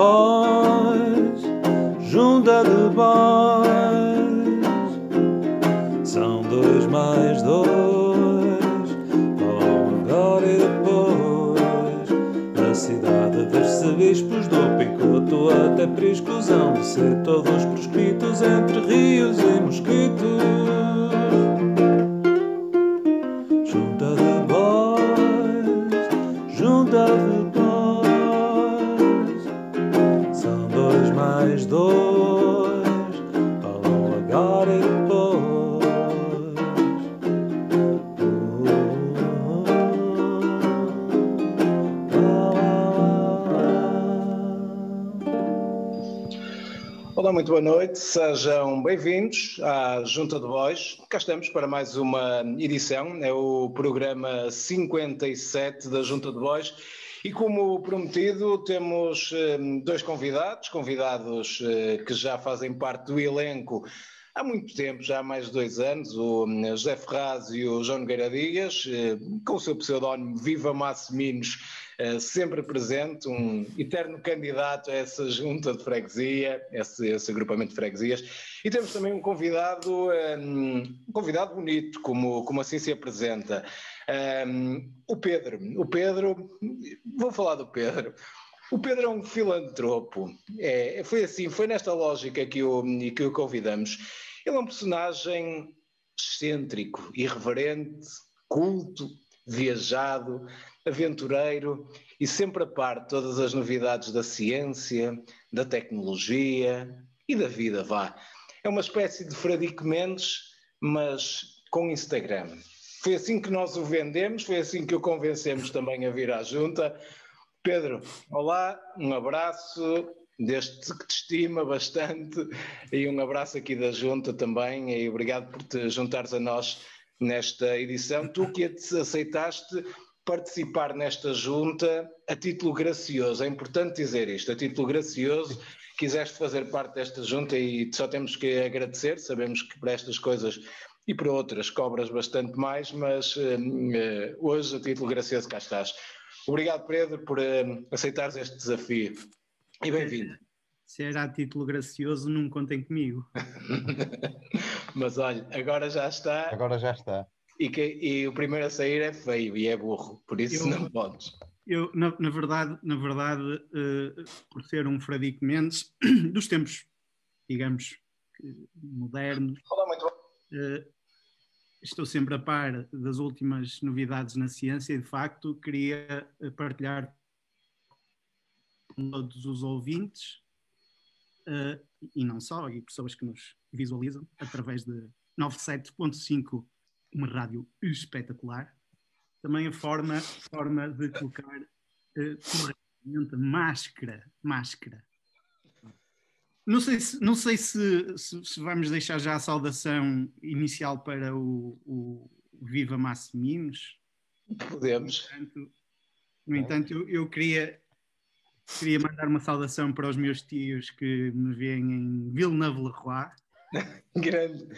boys, junta de boys. São dois mais dois, oh, agora e depois. Da cidade dos bispos do picoto até priscusão de ser todos proscritos entre rios e mosquitos. Muito boa noite, sejam bem-vindos à Junta de Voz. Cá estamos para mais uma edição, é o programa 57 da Junta de Voz. E como prometido, temos eh, dois convidados, convidados eh, que já fazem parte do elenco há muito tempo, já há mais de dois anos, o eh, José Ferraz e o João Nogueira Dias, com o seu pseudónimo Viva Massiminos, sempre presente, um eterno candidato a essa junta de freguesia, esse, esse agrupamento de freguesias. E temos também um convidado, um convidado bonito, como, como assim se apresenta. Um, o Pedro, o Pedro, vou falar do Pedro. O Pedro é um filantropo. É, foi assim, foi nesta lógica que o, que o convidamos. Ele é um personagem excêntrico, irreverente, culto, viajado, aventureiro e sempre a par de todas as novidades da ciência, da tecnologia e da vida, vá. É uma espécie de Fradique Mendes, mas com Instagram. Foi assim que nós o vendemos, foi assim que o convencemos também a vir à junta. Pedro, olá, um abraço deste que te estima bastante e um abraço aqui da junta também e obrigado por te juntares a nós nesta edição. Tu que aceitaste participar nesta junta a título gracioso, é importante dizer isto, a título gracioso, quiseste fazer parte desta junta e só temos que agradecer, sabemos que para estas coisas e para outras cobras bastante mais, mas uh, uh, hoje, a título gracioso, cá estás. Obrigado, Pedro, por uh, aceitares este desafio e bem-vindo. Se era a título gracioso, não contem comigo. mas olha, agora já está. Agora já está. E, que, e o primeiro a sair é feio e é burro, por isso eu, não podes. Eu, na, na verdade, na verdade por ser um Fradique Mendes, dos tempos, digamos, modernos. Olá, muito bom estou sempre a par das últimas novidades na ciência e, de facto, queria partilhar com todos os ouvintes, uh, e não só, e pessoas que nos visualizam, através de 97.5, uma rádio espetacular, também a forma, forma de colocar uh, corretamente máscara, máscara não sei se, não sei se, se, se, vamos deixar já a saudação inicial para o, o Viva Massiminos. Podemos. No entanto, no entanto eu, eu, queria, queria mandar uma saudação para os meus tios que me veem em Villeneuve-le-Roi. Grande.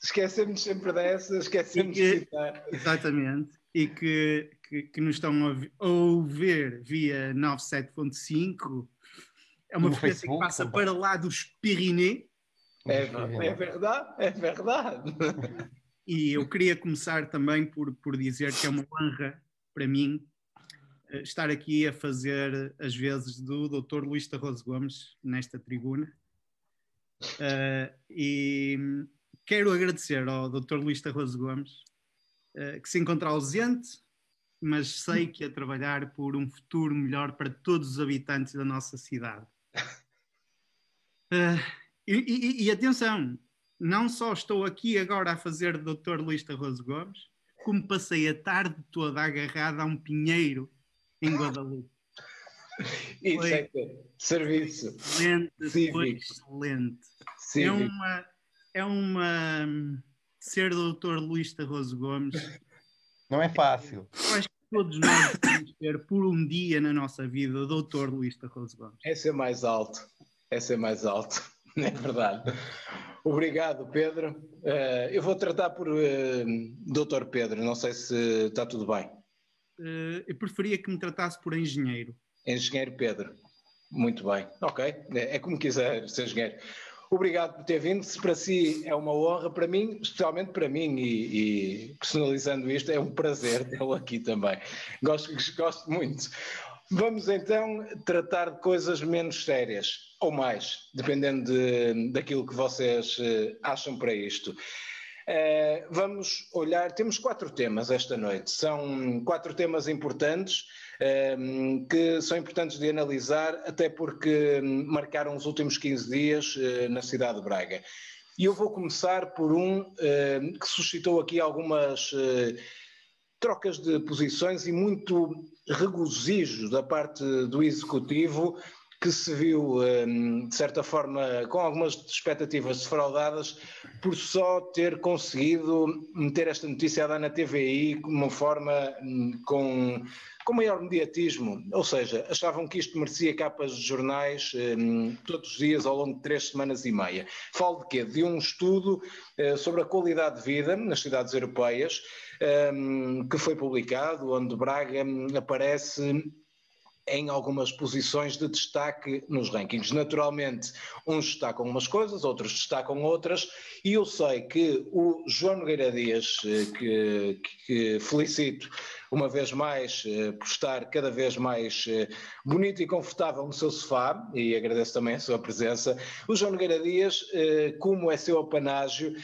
Esquecemos sempre dessa, esquecemos que, de citar. Exatamente. E que, que, que nos estão a ouvir via 97.5 é uma frequência que passa também. para lá dos Pyrénées. É, é verdade, é verdade. E eu queria começar também por, por dizer que é uma honra para mim eh, estar aqui a fazer as vezes do Dr. Luís Tarroso Gomes nesta tribuna. Uh, e quero agradecer ao Dr. Luís Tarroso Gomes, uh, que se encontra ausente, mas sei que a trabalhar por um futuro melhor para todos os habitantes da nossa cidade. Uh, e, e, e, atenção, não só estou aqui agora a fazer Dr. Luís Tarroso Gomes, como passei a tarde toda agarrada a um pinheiro em Guadalupe. Isso foi é serviço. Excelente, foi excelente. É uma, é uma. Ser Dr. Luís Tarroso Gomes. Não é fácil. Eu acho que todos nós devemos ter por um dia na nossa vida Dr. Luís Tarroso Gomes. É ser mais alto é ser mais alto, é verdade. Obrigado, Pedro. Uh, eu vou tratar por uh, Doutor Pedro, não sei se está tudo bem. Uh, eu preferia que me tratasse por engenheiro. Engenheiro Pedro. Muito bem, ok. É, é como quiser, Sr. Engenheiro. Obrigado por ter vindo. Se para si é uma honra, para mim, especialmente para mim, e, e personalizando isto, é um prazer tê-lo aqui também. Gosto, gosto muito. Vamos então tratar de coisas menos sérias, ou mais, dependendo de, daquilo que vocês eh, acham para isto. Uh, vamos olhar, temos quatro temas esta noite, são quatro temas importantes Ehm, que são importantes de analisar, até porque hum, marcaram os últimos 15 dias eh, na cidade de Braga. E eu vou começar por um que suscitou aqui algumas eh, trocas de posições e muito regozijo da parte do Executivo, que se viu, ehm, de certa forma, com algumas expectativas defraudadas, por só ter conseguido meter esta notícia na TVI de uma forma hum, com com maior mediatismo, ou seja, achavam que isto merecia capas de jornais um, todos os dias ao longo de três semanas e meia. Falo de quê? De um estudo uh, sobre a qualidade de vida nas cidades europeias, que foi publicado, onde Braga aparece em algumas posições de destaque nos rankings. Naturalmente, uns destacam umas coisas, outros destacam outras, e eu sei que o João Nogueira Dias, eh, que, que felicito uma vez mais eh, por estar cada vez mais eh, bonito e confortável no seu sofá, e agradeço também a sua presença. O João Nogueira Dias, eh, como é seu apanágio,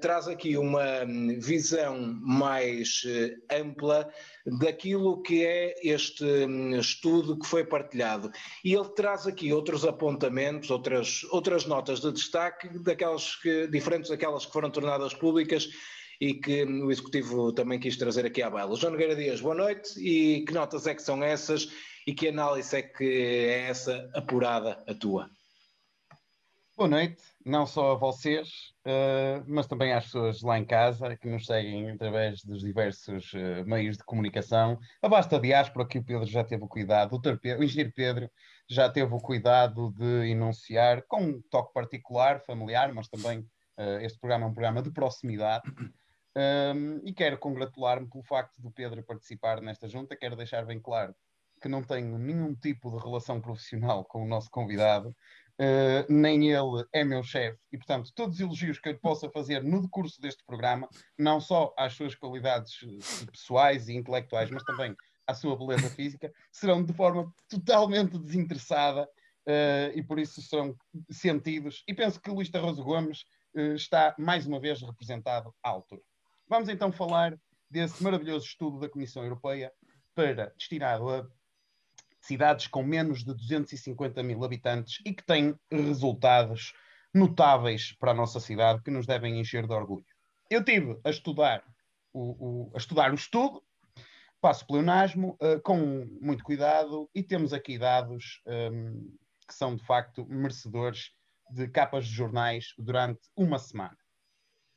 traz aqui uma hum, visão mais ampla daquilo que é este hum, estudo que foi partilhado. E ele traz aqui outros apontamentos, outras, outras notas de destaque, daquelas que, diferentes daquelas que foram tornadas públicas e que o Executivo também quis trazer aqui à baila. João Nogueira Dias, boa noite e que notas é que são essas e que análise é que é essa apurada a tua? Boa noite, não só a vocês, uh, mas também às pessoas lá em casa que nos seguem através dos diversos uh, meios de comunicação. A vasta diáspora que o Pedro já teve o cuidado, o, Pedro, o engenheiro Pedro já teve o cuidado de enunciar, com um toque particular, familiar, mas também uh, este programa é um programa de proximidade. Um, e quero congratular-me pelo facto do Pedro participar nesta junta. Quero deixar bem claro que não tenho nenhum tipo de relação profissional com o nosso convidado, uh, nem ele é meu chefe, e portanto, todos os elogios que eu possa fazer no decurso deste programa, não só às suas qualidades eh, pessoais e intelectuais, mas também à sua beleza física, serão de forma totalmente desinteressada uh, e por isso serão sentidos. E penso que Luís Tarroso Gomes uh, está mais uma vez representado à altura. Vamos então falar desse maravilhoso estudo da Comissão Europeia para destinado a cidades com menos de 250 mil habitantes e que tem resultados notáveis para a nossa cidade que nos devem encher de orgulho. Eu tive a estudar o, o a estudar o estudo, passo pleonasmo, uh, com muito cuidado, e temos aqui dados um, ehm, que são de facto merecedores de capas de jornais durante uma semana.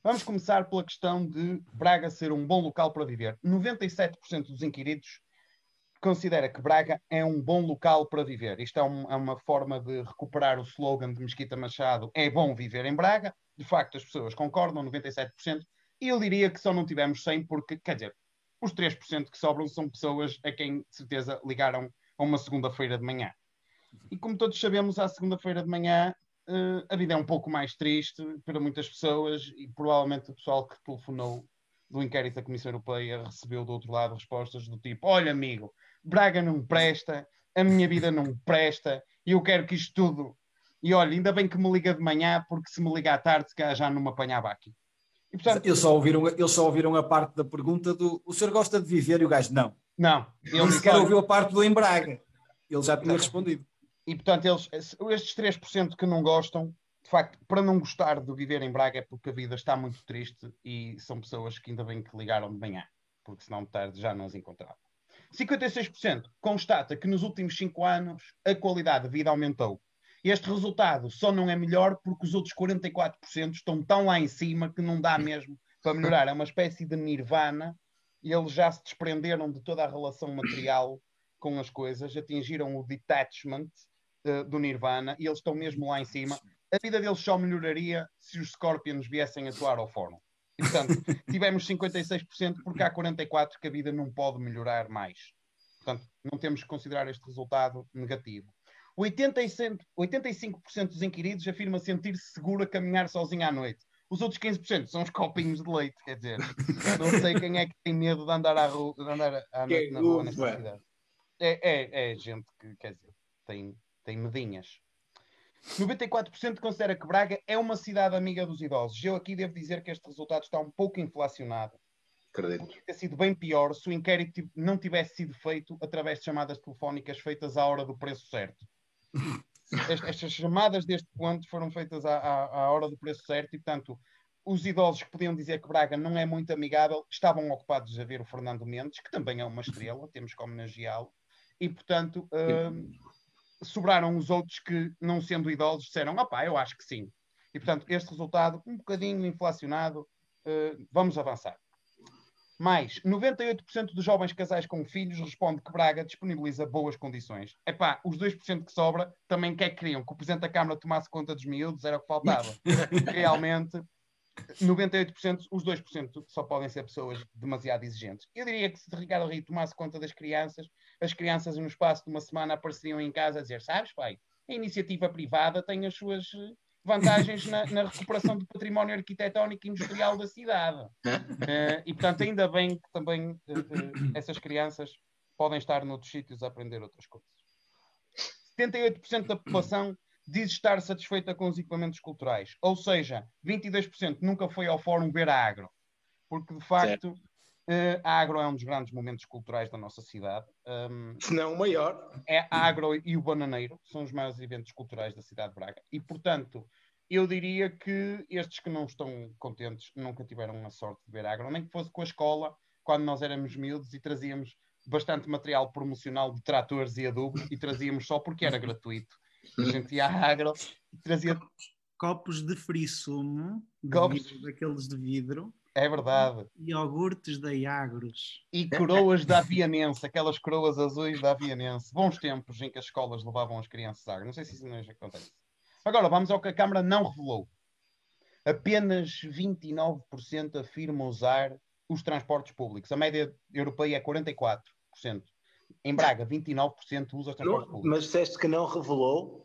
Vamos começar pela questão de Braga ser um bom local para viver. 97% dos inquiridos considera que Braga é um bom local para viver. Isto é, um, é, uma forma de recuperar o slogan de Mesquita Machado: é bom viver em Braga. De facto, as pessoas concordam, 97%. E eu diria que só não tivemos 100%, porque, quer dizer, os 3% que sobram são pessoas a quem, de certeza, ligaram a uma segunda-feira de manhã. E como todos sabemos, à segunda-feira de manhã uh, a vida é um pouco mais triste para muitas pessoas e provavelmente o pessoal que telefonou do inquérito da Comissão Europeia recebeu do outro lado respostas do tipo: Olha, amigo, Braga não presta, a minha vida não presta, e eu quero que isto tudo. E olha, ainda bem que me liga de manhã, porque se me liga à tarde, se já não me apanhava aqui. E, portanto, eles, só ouviram, eles só ouviram a parte da pergunta do o senhor gosta de viver e o gajo não. Não. Ele sequer ouviu a parte do em Braga. Ele já tinha respondido. E portanto, eles, estes 3% que não gostam, de facto, para não gostar de viver em Braga é porque a vida está muito triste e são pessoas que ainda bem que ligaram de manhã, porque senão de tarde já não as encontravam. 56% constata que nos últimos 5 anos a qualidade de vida aumentou. Este resultado só não é melhor porque os outros 44% estão tão lá em cima que não dá mesmo para melhorar. É uma espécie de nirvana e eles já se desprenderam de toda a relação material com as coisas, atingiram o detachment do Nirvana e eles estão mesmo lá em cima. A vida deles só melhoraria se os Scorpions viessem atuar ao fórum. E, portanto, tivemos 56% porque há 44% que a vida não pode melhorar mais. Portanto, não temos que considerar este resultado negativo. 85%, 85% dos inquiridos afirma sentir-se seguro a caminhar sozinho à noite. Os outros 15% são os copinhos de leite, quer dizer, não sei quem é que tem medo de andar à, rua, de andar à noite na rua nesta cidade. É, é, é gente que, quer dizer, tem, tem medinhas. 94% considera que Braga é uma cidade amiga dos idosos. Eu aqui devo dizer que este resultado está um pouco inflacionado. Acredito. Teria sido bem pior se o inquérito não tivesse sido feito através de chamadas telefónicas feitas à hora do preço certo. Estas chamadas deste ponto foram feitas à, à, à hora do preço certo e, portanto, os idosos que podiam dizer que Braga não é muito amigável estavam ocupados a ver o Fernando Mendes, que também é uma estrela, temos que homenageá-lo, e portanto uh, sobraram os outros que, não sendo idosos, disseram: opá, eu acho que sim. E portanto, este resultado, um bocadinho inflacionado, uh, vamos avançar. Mais, 98% dos jovens casais com filhos responde que Braga disponibiliza boas condições. Epá, os 2% que sobra também quer que queriam que o Presidente da Câmara tomasse conta dos miúdos, era o que faltava. Realmente, 98%, os 2% só podem ser pessoas demasiado exigentes. Eu diria que se Ricardo Rio tomasse conta das crianças, as crianças no espaço de uma semana apareceriam em casa a dizer, sabes pai, a iniciativa privada tem as suas eh, vantagens na, na recuperação do património arquitetónico e industrial da cidade. Uh, e portanto, ainda bem que também uh, uh, essas crianças podem estar noutros sítios a aprender outras coisas. 78% da população diz estar satisfeita com os equipamentos culturais. Ou seja, 22% nunca foi ao fórum ver a Agro. Porque, de facto, uh, a Agro é um dos grandes momentos culturais da nossa cidade. Um, Se não o maior. É a Agro e o Bananeiro, são os maiores eventos culturais da cidade de Braga. E, portanto, eu diria que estes que não estão contentes nunca tiveram a sorte de ver a Agro, nem que fosse com a escola, quando nós éramos miúdos e trazíamos bastante material promocional de tratores e adubo e trazíamos só porque era gratuito. A gente ia à agro e trazia. Copos de frisumo, de Copos. vidro, daqueles de vidro, É verdade. e iogurtes da Iagros. E coroas da Avianense, aquelas coroas azuis da Avianense. Bons tempos em que as escolas levavam as crianças à agro. Não sei se isso ainda acontece. Agora, vamos ao que a Câmara não revelou. Apenas 29% afirma usar os transportes públicos. A média europeia é 44%. Em Braga, 29% usa Não, públicos. mas disseste que não revelou.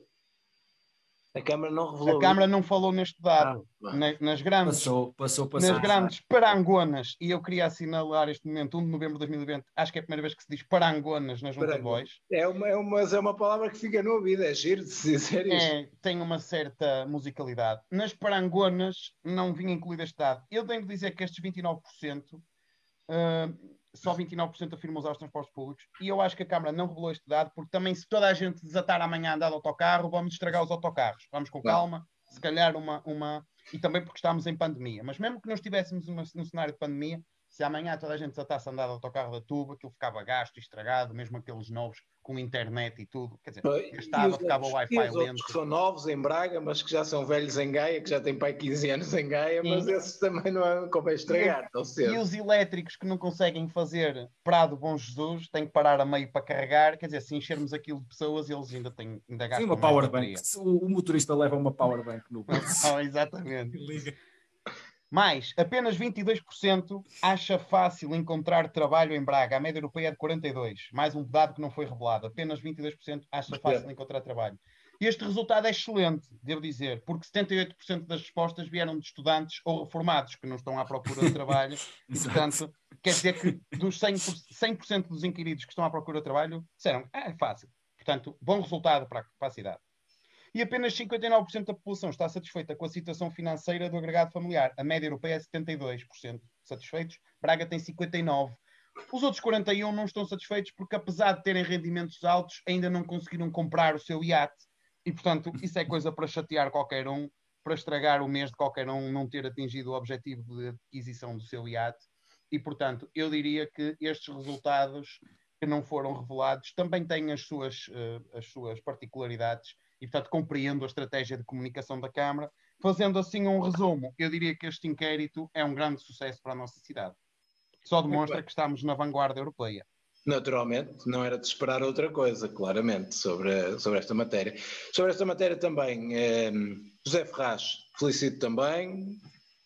A Câmara não revelou. A Câmara não falou neste dado. Ah, Na- nas grandes Passou, passou, passou. nas grandes parangonas, e eu queria assinalar este momento, 1 de novembro de 2020, acho que é a primeira vez que se diz parangonas na Junta de. Bois, É uma, é, uma, mas é uma palavra que fica no ouvido, é giro de se dizer isto. é, tem uma certa musicalidade. Nas parangonas não vinha incluído este dado. Eu tenho que dizer que estes 29%, ah, só 29% afirmam usar os transportes públicos, e eu acho que a Câmara não revelou este dado, porque também se toda a gente desatar amanhã a andar de autocarro, vamos estragar os autocarros. Vamos com calma, se calhar uma, uma... E também porque estamos em pandemia. Mas mesmo que não estivéssemos num cenário de pandemia, se amanhã toda a gente desatasse a andar de autocarro da tuba, aquilo ficava gasto e estragado, mesmo aqueles novos com internet e tudo. Quer dizer, gastava, ficava o Wi-Fi lento. que são novos em Braga, mas que já são velhos em Gaia, que já têm pai 15 anos em Gaia, mas Sim. esses também não é convém estragar tão cedo. E os elétricos que não conseguem fazer Prado Bom Jesus têm que parar a meio para carregar. Quer dizer, se enchermos aquilo de pessoas, eles ainda têm ainda Sim, gastam uma mais power bateria. bank. O, o motorista leva uma power bank no bolso. Ah, exatamente. Liga. Mais, apenas 22% acha fácil encontrar trabalho em Braga. A média europeia é de 42%. Mais um dado que não foi revelado. Apenas 22% acha fácil encontrar trabalho. Este resultado é excelente, devo dizer, porque 78% das respostas vieram de estudantes ou reformados que não estão à procura de trabalho. E, portanto, quer dizer que dos 100%, 100 dos inquiridos que estão à procura de trabalho disseram ah, é fácil. Portanto, bom resultado para a, para a cidade. E apenas 59% da população está satisfeita com a situação financeira do agregado familiar. A média europeia é 72% satisfeitos. Braga tem 59%. Os outros 41% não estão satisfeitos porque, apesar de terem rendimentos altos, ainda não conseguiram comprar o seu iate. E, portanto, isso é coisa para chatear qualquer um, para estragar o mês de qualquer um não ter atingido o objetivo de adquisição do seu iate. E, portanto, eu diria que estes resultados que não foram revelados também têm as suas, eh, as suas particularidades e, portanto, compreendo a estratégia de comunicação da Câmara. Fazendo assim um resumo, eu diria que este inquérito é um grande sucesso para a nossa cidade. Só demonstra que estamos na vanguarda europeia. Naturalmente, não era de esperar outra coisa, claramente, sobre, sobre esta matéria. Sobre esta matéria também, eh, José Ferraz, felicito também.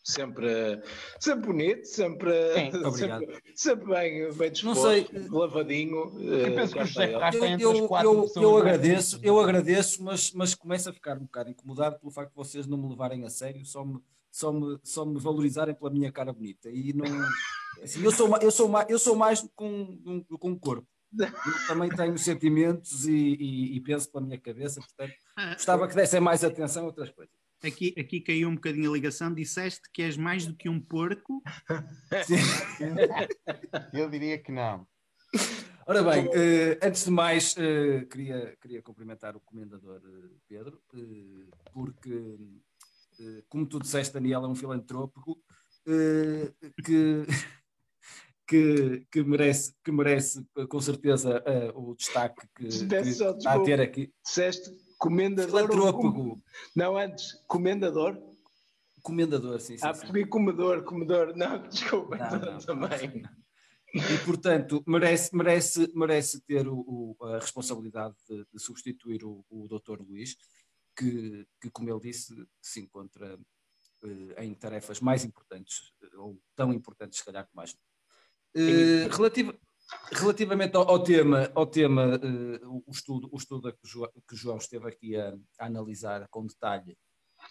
Sempre, sempre bonito, sempre, sempre, sempre, bem, bem disposto, não sei, lavadinho. Eu penso que o José está entre eu, agradeço, eu agradeço, mas, mas começo a ficar um bocado incomodado pelo facto de vocês não me levarem a sério, só me, só me, só me valorizarem pela minha cara bonita. E não, assim, eu, sou, eu, sou, eu sou mais com, com um corpo. Eu também tenho sentimentos e, e, e, penso pela minha cabeça, portanto, gostava que dessem mais atenção a outras coisas. Aqui, aqui caiu um bocadinho a ligação. Disseste que és mais do que um porco. Eu diria que não. Ora bem, uh, antes de mais, uh, queria, queria cumprimentar o comendador uh, Pedro, porque, como tu disseste, Daniel é um filantrópico que, que, que, merece, que merece com certeza o destaque que, que está a ter aqui. Disseste Comendador. Filantrópico. Não, antes, comendador. Comendador, sim, sim. Ah, percebi comedor, comedor. Não, desculpa, não, não, também. E, portanto, merece, merece, merece ter o, o, a responsabilidade de, de substituir o, o Dr. Luís, que, que, como ele disse, se encontra eh, em tarefas mais importantes, ou tão importantes, se calhar, que mais. Eh, relativa, Relativamente ao, ao, tema, ao tema uh, o estudo, o estudo que, João, que João esteve aqui a, a analisar com detalhe,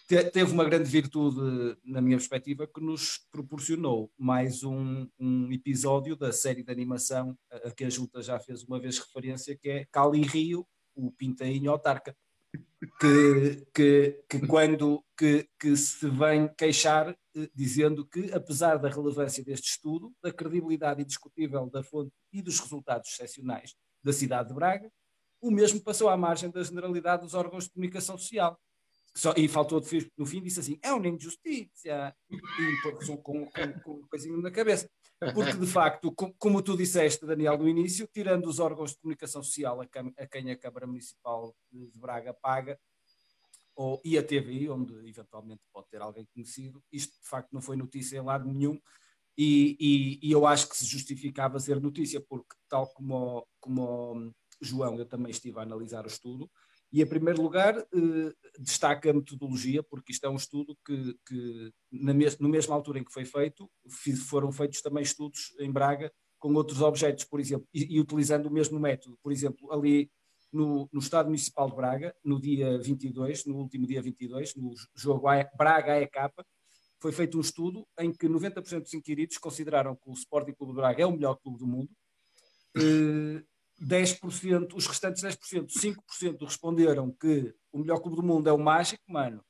te, teve uma grande virtude, na minha perspectiva, que nos proporcionou mais um, um episódio da série de animação a, a, que a Junta já fez uma vez referência, que é Cali Rio, o Pintainho Autarca que, que, que quando que, que se vem queixar dizendo que, apesar da relevância deste estudo, da credibilidade indiscutível da fonte e dos resultados excepcionais da cidade de Braga, o mesmo passou à margem da generalidade dos órgãos de comunicação social. Só, e faltou no fim, disse assim: é uma injustiça. E com, com, com um coisinho na cabeça. Porque, de facto, como tu disseste, Daniel, no início, tirando os órgãos de comunicação social a, quem a Câmara Municipal de Braga paga, ou, e a TV, onde eventualmente pode ter alguém conhecido, isto de facto não foi notícia em lado nenhum, e, e, e eu acho que se justificava ser notícia, porque, tal como como o João, eu também estive a analisar o estudo, e, em primeiro lugar, eh, destaca a metodologia, porque isto é um estudo que, que na mes no mesma altura em que foi feito, foram feitos também estudos em Braga com outros objetos, por exemplo, e, e utilizando o mesmo método. Por exemplo, ali no, no, Estado Municipal de Braga, no dia 22, no último dia 22, no jogo Braga-EK, foi feito um estudo em que 90% dos inquiridos consideraram que o Sporting Clube de Braga é o melhor clube do mundo. Eh, 10%, os restantes 10%, 5% responderam que o melhor clube do mundo é o Mágico, mano.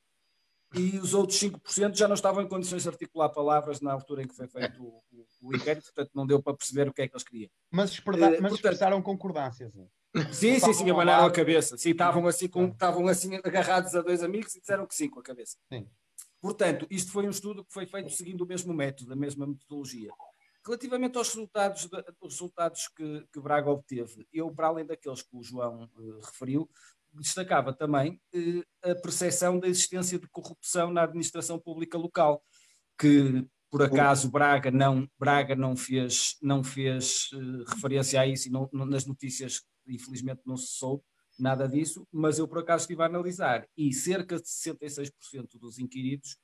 E os outros 5% já não estavam em condições de articular palavras na altura em que foi feito o, o, o inquérito, portanto não deu para perceber o que é que eles queriam. Mas, expressa, uh, mas portanto, expressaram concordâncias. Sim, sim, sim, abanaram a cabeça. Sim, estavam assim, com, estavam assim agarrados a dois amigos e disseram que sim com a cabeça. Sim. Portanto, isto foi um estudo que foi feito seguindo o mesmo método, a mesma metodologia. Relativamente aos resultados, resultados que, que, Braga obteve, eu, para além daqueles que o João uh, referiu, destacava também uh, a percepção da existência de corrupção na administração pública local, que por acaso Braga não, Braga não fez, não fez uh, referência a isso e não, não, nas notícias, infelizmente, não se soube nada disso, mas eu por acaso estive a analisar e cerca de 66% dos inquiridos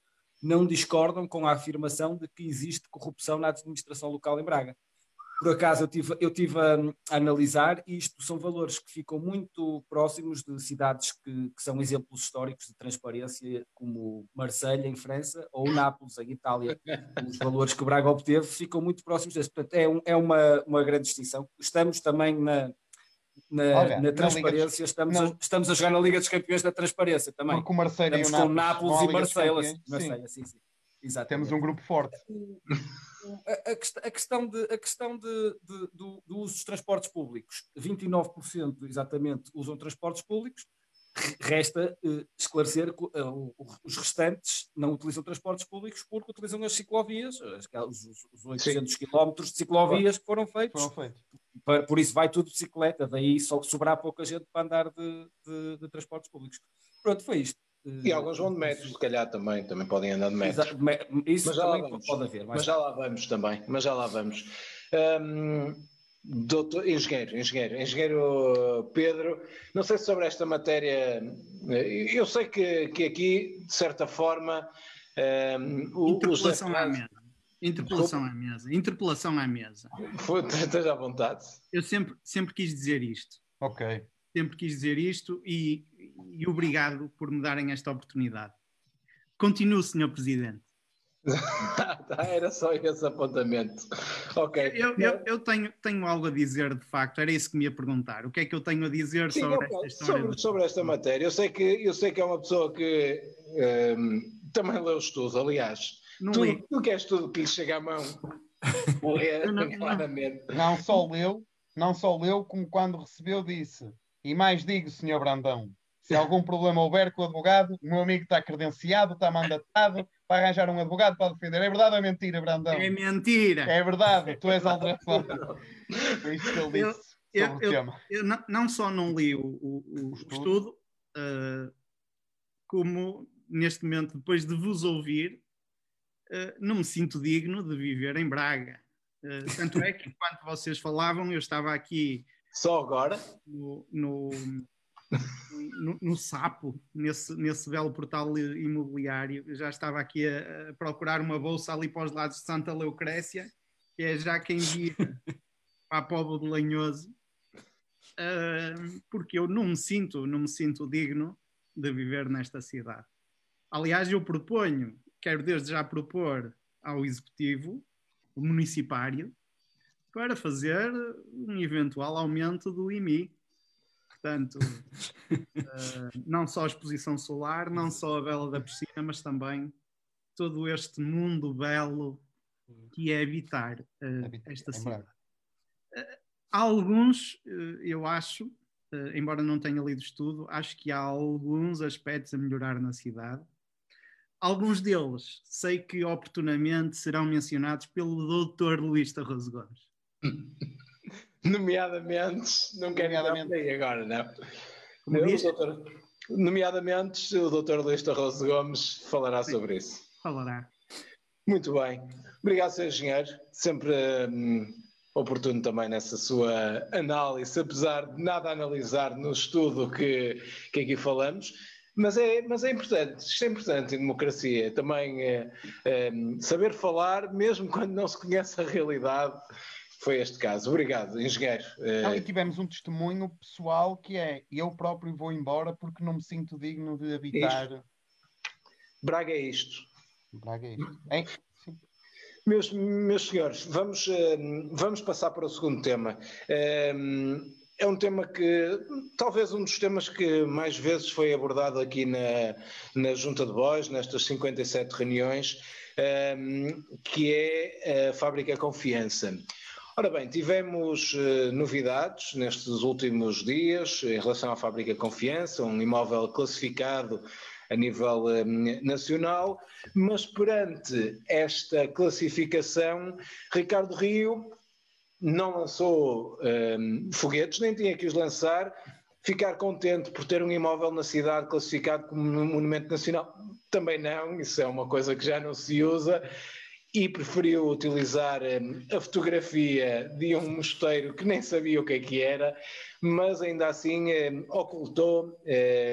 não discordam com a afirmação de que existe corrupção na administração local em Braga. Por acaso, eu tive, eu tive a, a analisar, e isto são valores que ficam muito próximos de cidades que, que, são exemplos históricos de transparência, como Marselha, em França, ou Nápoles, em Itália. Os valores que Braga obteve ficam muito próximos desse. Portanto, é, um, é uma, uma grande distinção. Estamos também na, na, Olha, na transparência, estamos, a, estamos a jogar na Liga dos Campeões da Transparência também. Porque o Marseille estamos e o com Nápoles e Marseille. Sim. Marseille sim, sim. Exatamente. Temos um grupo forte. A, a, questão, de, a questão de, de, do, do uso dos transportes públicos, 29% exatamente usam transportes públicos, resta uh, esclarecer que uh, os restantes não utilizam transportes públicos porque utilizam as ciclovias, os, os 800 quilómetros de ciclovias que foram feitos. Foram feitos. Por, por, isso vai tudo de bicicleta, daí só sobrar pouca gente para andar de, de, de transportes públicos. Pronto, foi isto. E alguns vão de metros, se calhar também, também podem andar de metros. Isso mas já também pode haver. Mas já lá vamos também, mas já lá vamos. Um, doutor, engenheiro, engenheiro, engenheiro Pedro, não sei se sobre esta matéria, eu sei que, que aqui, de certa forma, Um, o, Interpelação à mesa. Interpelação à mesa. Interpelação à mesa. Esteja à vontade. Eu sempre, sempre quis dizer isto. Ok. Sempre quis dizer isto e, e obrigado por me darem esta oportunidade. Continuo, Sr. Presidente. Era só esse apontamento. Ok. Eu, eu, eu, tenho, tenho algo a dizer, de facto, era isso que me ia perguntar. O que é que eu tenho a dizer Sim, sobre esta história? Sobre, sobre, esta matéria. Eu sei, que, eu sei que é uma pessoa que um, também leu estudos, aliás. Não tu, li. tu queres tudo que lhe chega à mão. Lê, não, claramente. Não só leu, não só leu, como quando recebeu disse. E mais digo, Sr. Brandão, se algum problema houver com o advogado, o meu amigo está credenciado, está mandatado para arranjar um advogado para defender. É verdade ou é mentira, Brandão? É mentira. É verdade, tu és aldrafão. Foi isso que ele disse. Eu, eu, eu, eu não, não, só não li o, o, o, estudo, uh, como neste momento, depois de vos ouvir, não me sinto digno de viver em Braga. Uh, tanto é que, enquanto vocês falavam, eu estava aqui. Só agora? No, no, no, no, Sapo, nesse, nesse belo portal imobiliário. Eu já estava aqui a, a, procurar uma bolsa ali para os lados de Santa Leucrécia, que é já quem guia para a Povo de Lanhoso, uh, porque eu não me sinto, não me sinto digno de viver nesta cidade. Aliás, eu proponho, quero desde já propor ao Executivo, o municipário, para fazer um eventual aumento do IMI Portanto, uh, não só a exposição solar, não só a vela da piscina, mas também todo este mundo belo que é habitar uh, esta cidade. Uh, há alguns, eu acho, embora não tenha lido estudo, acho que há alguns aspectos a melhorar na cidade. Alguns deles sei que oportunamente serão mencionados pelo Dr. Luís Tarroso Gomes. nomeadamente, não quero nomeadamente aí agora, não. O doutor, nomeadamente, o doutor Luís Tarroso Gomes falará Sim, sobre isso. Falará. Muito bem. Obrigado, Sr. Engenheiro. Sempre hum, oportuno também nessa sua análise, apesar de nada analisar no estudo que, que aqui falamos. Mas é, mas é importante, isto é importante em democracia, também é, é, saber falar, mesmo quando não se conhece a realidade, foi este caso. Obrigado, engenheiro. Não, e tivemos um testemunho pessoal que é eu próprio vou embora porque não me sinto digno de habitar. Isto. Braga é isto. Braga é isto. É? Meus, meus senhores, vamos, eh, vamos passar para o segundo tema. Eh, é um tema que, talvez um dos temas que mais vezes foi abordado aqui na, na Junta de Voz, nestas 57 reuniões, eh, que é a Fábrica Confiança. Ora bem, tivemos uh, novidades nestes últimos dias em relação à Fábrica Confiança, um imóvel classificado a nível uh, nacional, mas perante esta classificação, Ricardo Rio não lançou um, foguetes, nem tinha que os lançar, ficar contente por ter um imóvel na cidade classificado como um monumento nacional. Também não, isso é uma coisa que já não se usa e preferiu utilizar hum, a fotografia de um mosteiro que nem sabia o que é que era, mas ainda assim hum, ocultou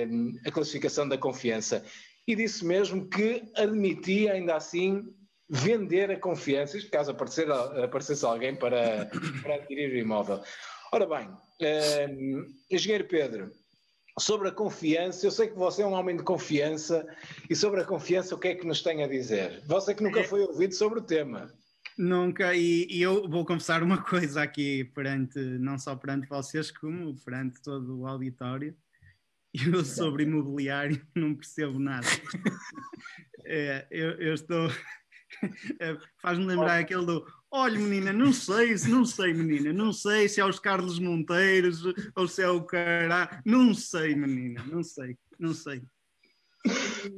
hum, a classificação da confiança. E disse mesmo que admitia ainda assim vender a confiança, caso aparecer, aparecesse alguém para, para adquirir o imóvel. Ora bem, engenheiro Pedro, sobre a confiança, eu sei que você é um homem de confiança, e sobre a confiança, o que é que nos tem a dizer? Você que nunca é. foi ouvido sobre o tema. Nunca, e, e, eu vou confessar uma coisa aqui perante, não só perante vocês, como perante todo o auditório. Eu sobre imobiliário não percebo nada. É, eu, eu estou. É, faz-me lembrar aquele do Olha, menina, não sei, não sei, menina, não sei se é os Carlos Monteiros ou se é o Cará. Não sei, menina, não sei, não sei.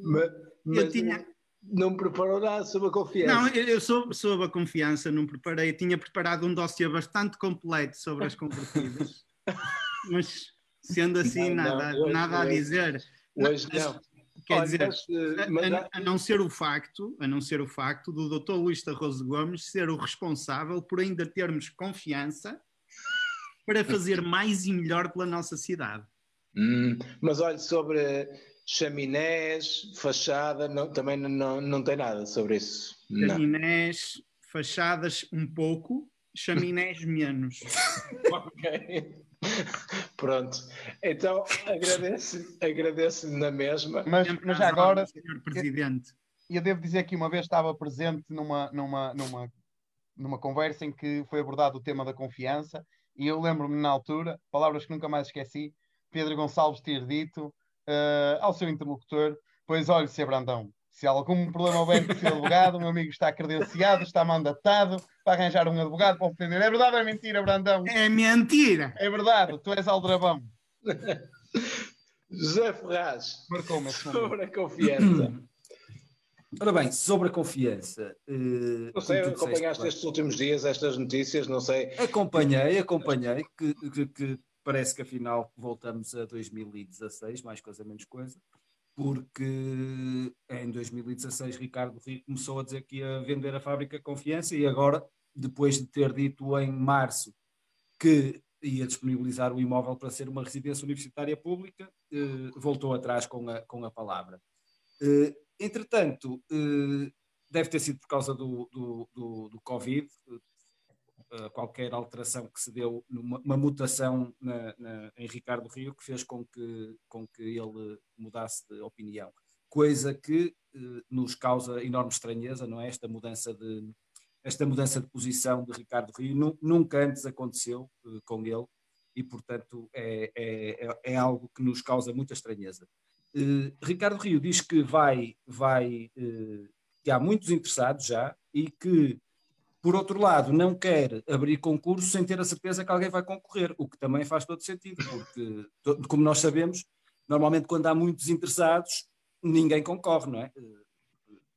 Mas, mas eu tinha. Não preparou nada sobre a confiança. Não, eu sou sobre a confiança, não preparei. Eu tinha preparado um dossiê bastante completo sobre as convertidas, mas sendo assim, não, nada, não, hoje, nada a dizer. Hoje não. Quer dizer, mas, eh, mas... A, a, não ser o facto, a não ser o facto do Dr. Luís Tarroso Gomes ser o responsável por ainda termos confiança para fazer mais e melhor pela nossa cidade. Hum, mas olha, sobre chaminés, fachada, não, também não, não tem nada sobre isso. Chaminés, fachadas um pouco, chaminés menos. ok. Pronto. Então agradeço, agradeço na mesma. Mas, mas já agora, Senhor Presidente. e eu devo dizer que uma vez estava presente numa, numa, numa, numa conversa em que foi abordado o tema da confiança, e eu lembro-me na altura, palavras que nunca mais esqueci, Pedro Gonçalves ter dito eh, ao seu interlocutor: Pois olhe, Sr. Brandão, se há algum problema houver com o seu advogado, o meu amigo está credenciado, está mandatado para arranjar um advogado para o defender. É verdade ou é mentira, Brandão? É mentira! É verdade, tu és aldrabão. José Ferraz, momento. sobre a confiança. Ora bem, sobre a confiança. eh, Não sei, acompanhaste bem, estes últimos dias estas notícias, não sei. Acompanhei, acompanhei, que, que- que parece que afinal voltamos a 2016, mais coisa menos coisa, porque em 2016 Ricardo Rio começou a dizer que ia vender a fábrica Confiança e agora, depois de ter dito em março que ia disponibilizar o imóvel para ser uma residência universitária pública, eh, voltou atrás com a, com a palavra. Eh, entretanto, eh, deve ter sido por causa do, do, do, do Covid, qualquer alteração que se deu, numa uma mutação na- na- em Ricardo Rio, que fez com que, com que ele mudasse de opinião. Coisa que eh, nos causa enorme estranheza, não é? Esta mudança de, esta mudança de posição de Ricardo Rio nu- nunca antes aconteceu eh, com ele e, portanto, é, é, é- é algo que nos causa muita estranheza. Eh, Ricardo Rio diz que vai, vai eh, que há muitos interessados já e que por outro lado, não quer abrir concurso sem ter a certeza que alguém vai concorrer, o que também faz todo sentido, porque, como nós sabemos, normalmente quando há muitos interessados, ninguém concorre, não é?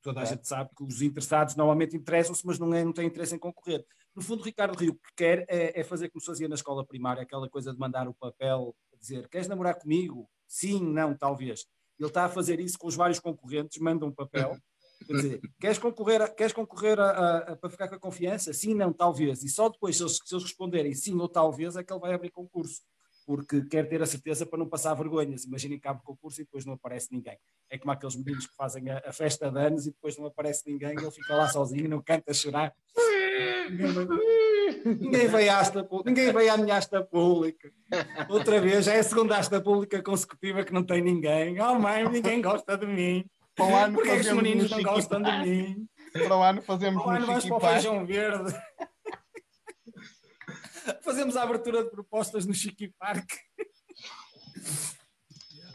Toda a É. gente sabe que os interessados normalmente interessam-se, mas não, é, não têm interesse em concorrer. No fundo, Ricardo Rio o que quer é, é fazer como se fazia na escola primária, aquela coisa de mandar o papel, dizer, queres namorar comigo? Sim, não, talvez. Ele está a fazer isso com os vários concorrentes, manda um papel, Quer dizer, queres concorrer, a- queres concorrer para ficar com a confiança? Sim, não, talvez. E só depois, se eles, se eles responderem sim ou talvez, é que ele vai abrir concurso. Porque quer ter a certeza para não passar vergonhas. Imaginem que abre concurso e depois não aparece ninguém. É como aqueles meninos que fazem a, a festa de anos e depois não aparece ninguém, ele fica lá sozinho, não canta a chorar. Ninguém veio, à asta, ninguém à minha asta pública. Outra vez, já é a segunda asta pública consecutiva que não tem ninguém. Oh mãe, ninguém gosta de mim. Para o ano Porquê é que os fazemos meninos no não gostam de mim? Para o ano fazemos Ao ano no vamos Chiqui para o feijão verde. Fazemos a abertura de propostas no Chiqui Park.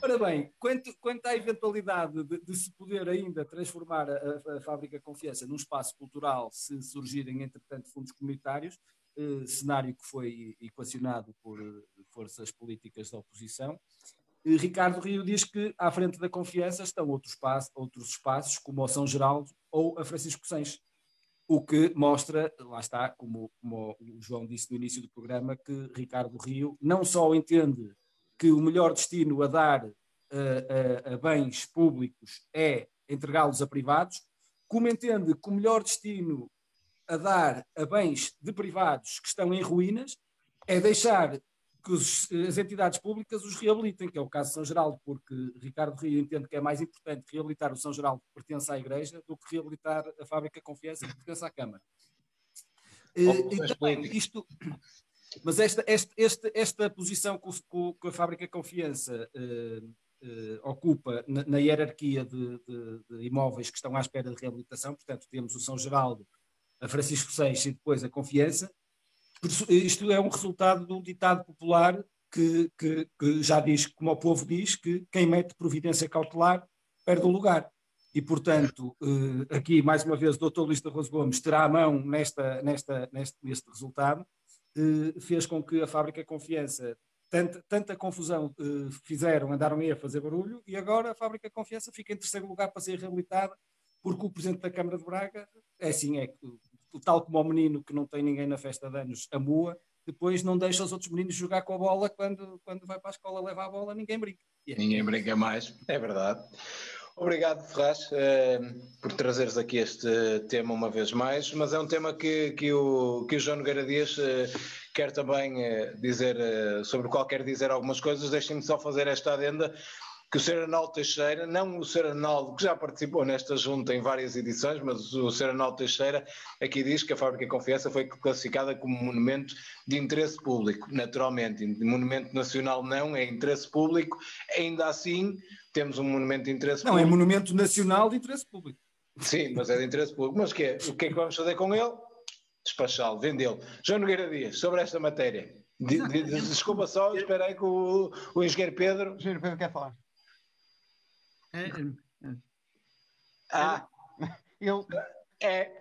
Ora bem, quanto, quanto à eventualidade de, de se poder ainda transformar a, a- a Fábrica Confiança num espaço cultural se surgirem, entretanto, fundos comunitários, eh, cenário que foi equacionado por eh, forças políticas da oposição, eh, Ricardo Rio diz que à frente da Confiança estão outros, espaços, outros espaços, como o São Geraldo ou a Francisco Sens. O que mostra, lá está, como, como o João disse no início do programa, que Ricardo Rio não só entende que o melhor destino a dar eh, a, a bens públicos é entregá-los a privados, como entende que o melhor destino a dar a bens de privados que estão em ruínas é deixar que os- as entidades públicas os reabilitem, que é o caso de São Geraldo, porque Ricardo Rio entende que é mais importante reabilitar o São Geraldo que pertence à Igreja do que reabilitar a Fábrica Confiança que pertence à Câmara. Eh, e também, políticas. isto, mas esta, esta, esta, esta posição que, o- que o- que a Fábrica Confiança eh, eh, ocupa na, na hierarquia de, de- de imóveis que estão à espera de reabilitação, portanto, temos o São Geraldo, a Francisco Seixas e depois a Confiança. Isto é um resultado de um ditado popular que, que- que já diz, como o povo diz, que quem mete providência cautelar perde o lugar. E, portanto, eh, aqui, mais uma vez, o Dr. Luís de Arroz Gomes terá a mão nesta, nesta, neste, neste resultado, eh, fez com que a Fábrica Confiança, tanta, tanta confusão eh, fizeram, andaram aí a fazer barulho, e agora a Fábrica Confiança fica em terceiro lugar para ser reabilitada, porque o Presidente da Câmara de Braga, é assim, é tal como o menino que não tem ninguém na festa de anos, a mua, depois não deixa os outros meninos jogar com a bola quando, quando vai para a escola, leva a bola, ninguém brinca. E é- Ninguém brinca mais, é verdade. Obrigado, Ferraz, eh, por trazeres aqui este tema uma vez mais, mas é um tema que, que, o, que o João Nogueira Dias eh, quer também eh, dizer, sobre o qual quer dizer algumas coisas. Deixem-me só fazer esta adenda. Que o Sr. Arnaldo Teixeira, não o Sr. Arnaldo, que já participou nesta junta em várias edições, mas o Sr. Arnaldo Teixeira aqui diz que a Fábrica Confiança foi classificada como monumento de interesse público, naturalmente, monumento nacional não, é interesse público, ainda assim temos um monumento de interesse não, público. Não, é monumento nacional de interesse público. Sim, mas é de interesse público. Mas o que é? O que é que vamos fazer com ele? Despachá-lo, vendê-lo. João Nogueira Dias, sobre esta matéria. De, de, de, desculpa só, espera aí que o, o engenheiro Pedro. O engenheiro Pedro quer falar. É, é, é. Ah, Ele é.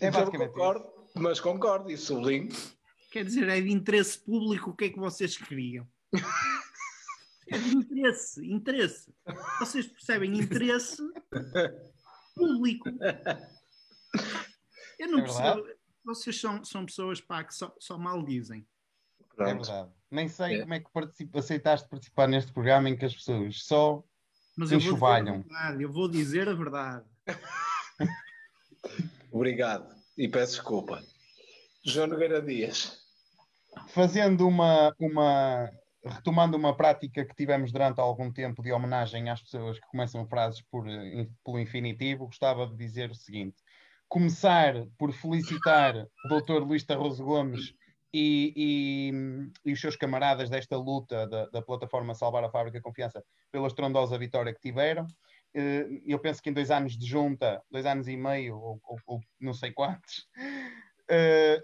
é basicamente concordo, mas concordo e sublinho. Quer dizer, é de interesse público o que é que vocês queriam? É de interesse, interesse. Vocês percebem interesse público. Eu não É percebo. Vocês são, são pessoas pá, que só, só mal dizem. É verdade. Nem sei É. como é que participa- aceitaste participar neste programa em que as pessoas só. Mas eu vou, dizer a Enxovalham. verdade, eu vou dizer a verdade. Obrigado e peço desculpa. João Nogueira Dias. fazendo uma, uma retomando uma prática que tivemos durante algum tempo de homenagem às pessoas que começam frases por, eh, pelo infinitivo, gostava de dizer o seguinte: começar por felicitar o Dr. Luís Tarroso Gomes e, e- e os seus camaradas desta luta da, da plataforma Salvar a Fábrica Confiança pela estrondosa vitória que tiveram. Eh, Eu penso que em dois anos de junta, dois anos e meio, ou, ou- ou não sei quantos, eh,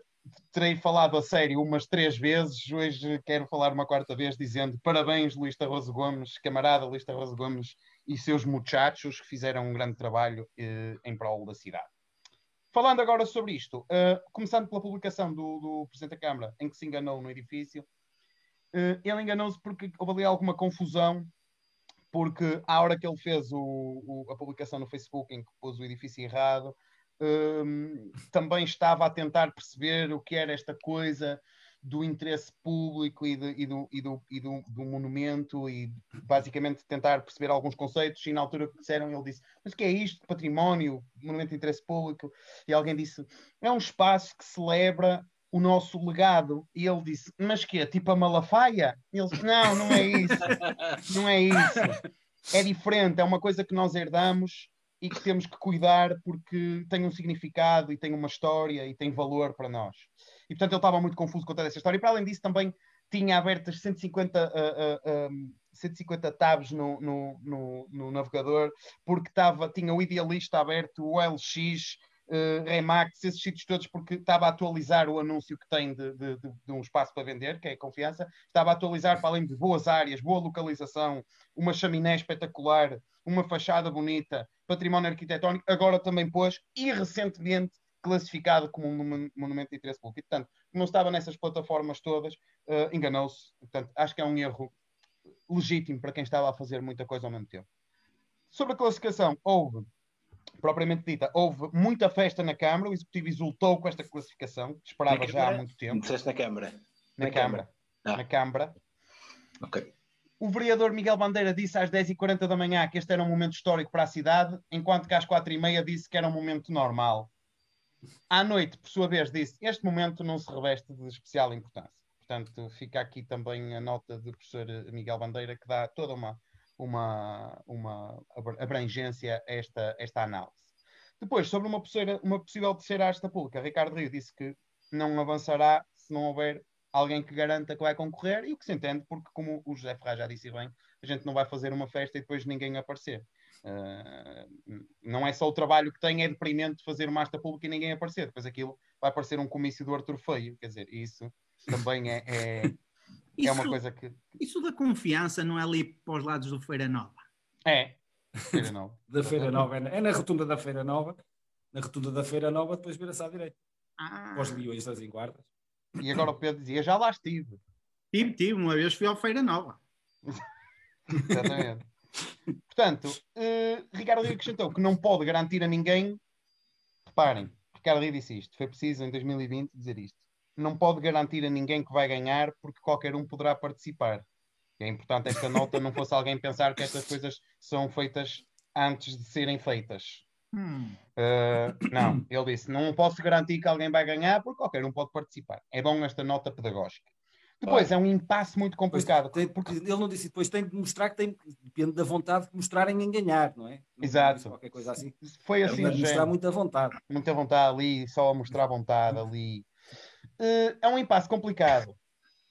terei falado a sério umas três vezes. Hoje quero falar uma quarta vez dizendo parabéns, Luís Tarroso Gomes, camarada Luís Tarroso Gomes e seus muchachos que fizeram um grande trabalho eh, em prol da cidade. Falando agora sobre isto, eh, começando pela publicação do, do Presidente da Câmara, em que se enganou no edifício, eh, ele enganou-se porque houve ali alguma confusão, porque à hora que ele fez o- o- a publicação no Facebook em que pôs o edifício errado, hum, também estava a tentar perceber o que era esta coisa do interesse público e, de- e do, e do- e do- do monumento e basicamente tentar perceber alguns conceitos e na altura que disseram ele disse, mas o que é isto? Património, monumento de interesse público? E alguém disse, é um espaço que celebra o nosso legado. E ele disse, mas que é? Tipo a Malafaia? E ele disse, não, não é isso. Não é isso. É diferente, é uma coisa que nós herdamos e que temos que cuidar porque tem um significado e tem uma história e tem valor para nós. E portanto ele estava muito confuso com toda essa história. E para além disso também tinha abertas 150, ah, ah, um, 150 tabs no, no, no, no navegador porque estava, tinha o Idealista aberto, o LX, uh, Remax, esses sítios todos, porque estava a atualizar o anúncio que tem de, de, de- de um espaço para vender, que é a confiança, estava a atualizar para além de boas áreas, boa localização, uma chaminé espetacular, uma fachada bonita, património arquitetónico, agora também pôs, e recentemente classificado como um monu- monumento de interesse público. E, portanto, não estava nessas plataformas todas, uh, enganou-se. Portanto, acho que é um erro legítimo para quem estava a fazer muita coisa ao mesmo tempo. Sobre a classificação, houve propriamente dita, houve muita festa na Câmara, o Executivo exultou com esta classificação, que esperava Na já há muito tempo. Disseste na Câmara. Na, Na Câmara. Ah. Na Câmara. Ok. O vereador Miguel Bandeira disse às 10h40 da manhã que este era um momento histórico para a cidade, enquanto que às 4h30 disse que era um momento normal. À noite, por sua vez, disse este momento não se reveste de especial importância. Portanto, fica aqui também a nota do professor Miguel Bandeira, que dá toda uma, uma, uma abrangência a esta, esta análise. Depois, sobre uma, uma possível terceira asta pública, Ricardo Rio disse que não avançará se não houver alguém que garanta que vai concorrer, e o que se entende, porque, como o José Ferraz já disse bem, a gente não vai fazer uma festa e depois ninguém aparecer. Uh, não é só o trabalho que tem, é deprimente fazer uma asta pública e ninguém aparecer. Depois aquilo vai parecer um comício do Arthur Feio, quer dizer, isso também é, é, é Isso, uma coisa que. isso da confiança não é ali para os lados do Feira Nova. É. Feira Nova. Da Feira Nova, é na, é na rotunda da Feira Nova. Na rotunda da Feira Nova, depois vira-se à direita. Ah, Para os leões das enguardas. E agora o Pedro dizia, já lá estive. tive, tive, uma vez fui ao Feira Nova. Exatamente. Portanto, uh, Ricardo Rio acrescentou que não pode garantir a ninguém. Reparem, Ricardo Rio disse isto. Foi preciso em 2020 dizer isto. Não pode garantir a ninguém que vai ganhar porque qualquer um poderá participar. É importante esta nota, não fosse alguém pensar que estas coisas são feitas antes de serem feitas. Hum. Uh, não, ele disse: não posso garantir que alguém vai ganhar porque qualquer um pode participar. É bom esta nota pedagógica. Depois é um impasse muito complicado. Tem, porque ele não disse, depois tem de mostrar que tem, depende da vontade de mostrarem em ganhar, não é? Não Exato. Qualquer coisa assim. Foi assim, Tem de mostrar muita vontade. muita vontade ali, só a mostrar vontade ali. Eh, é um impasse complicado,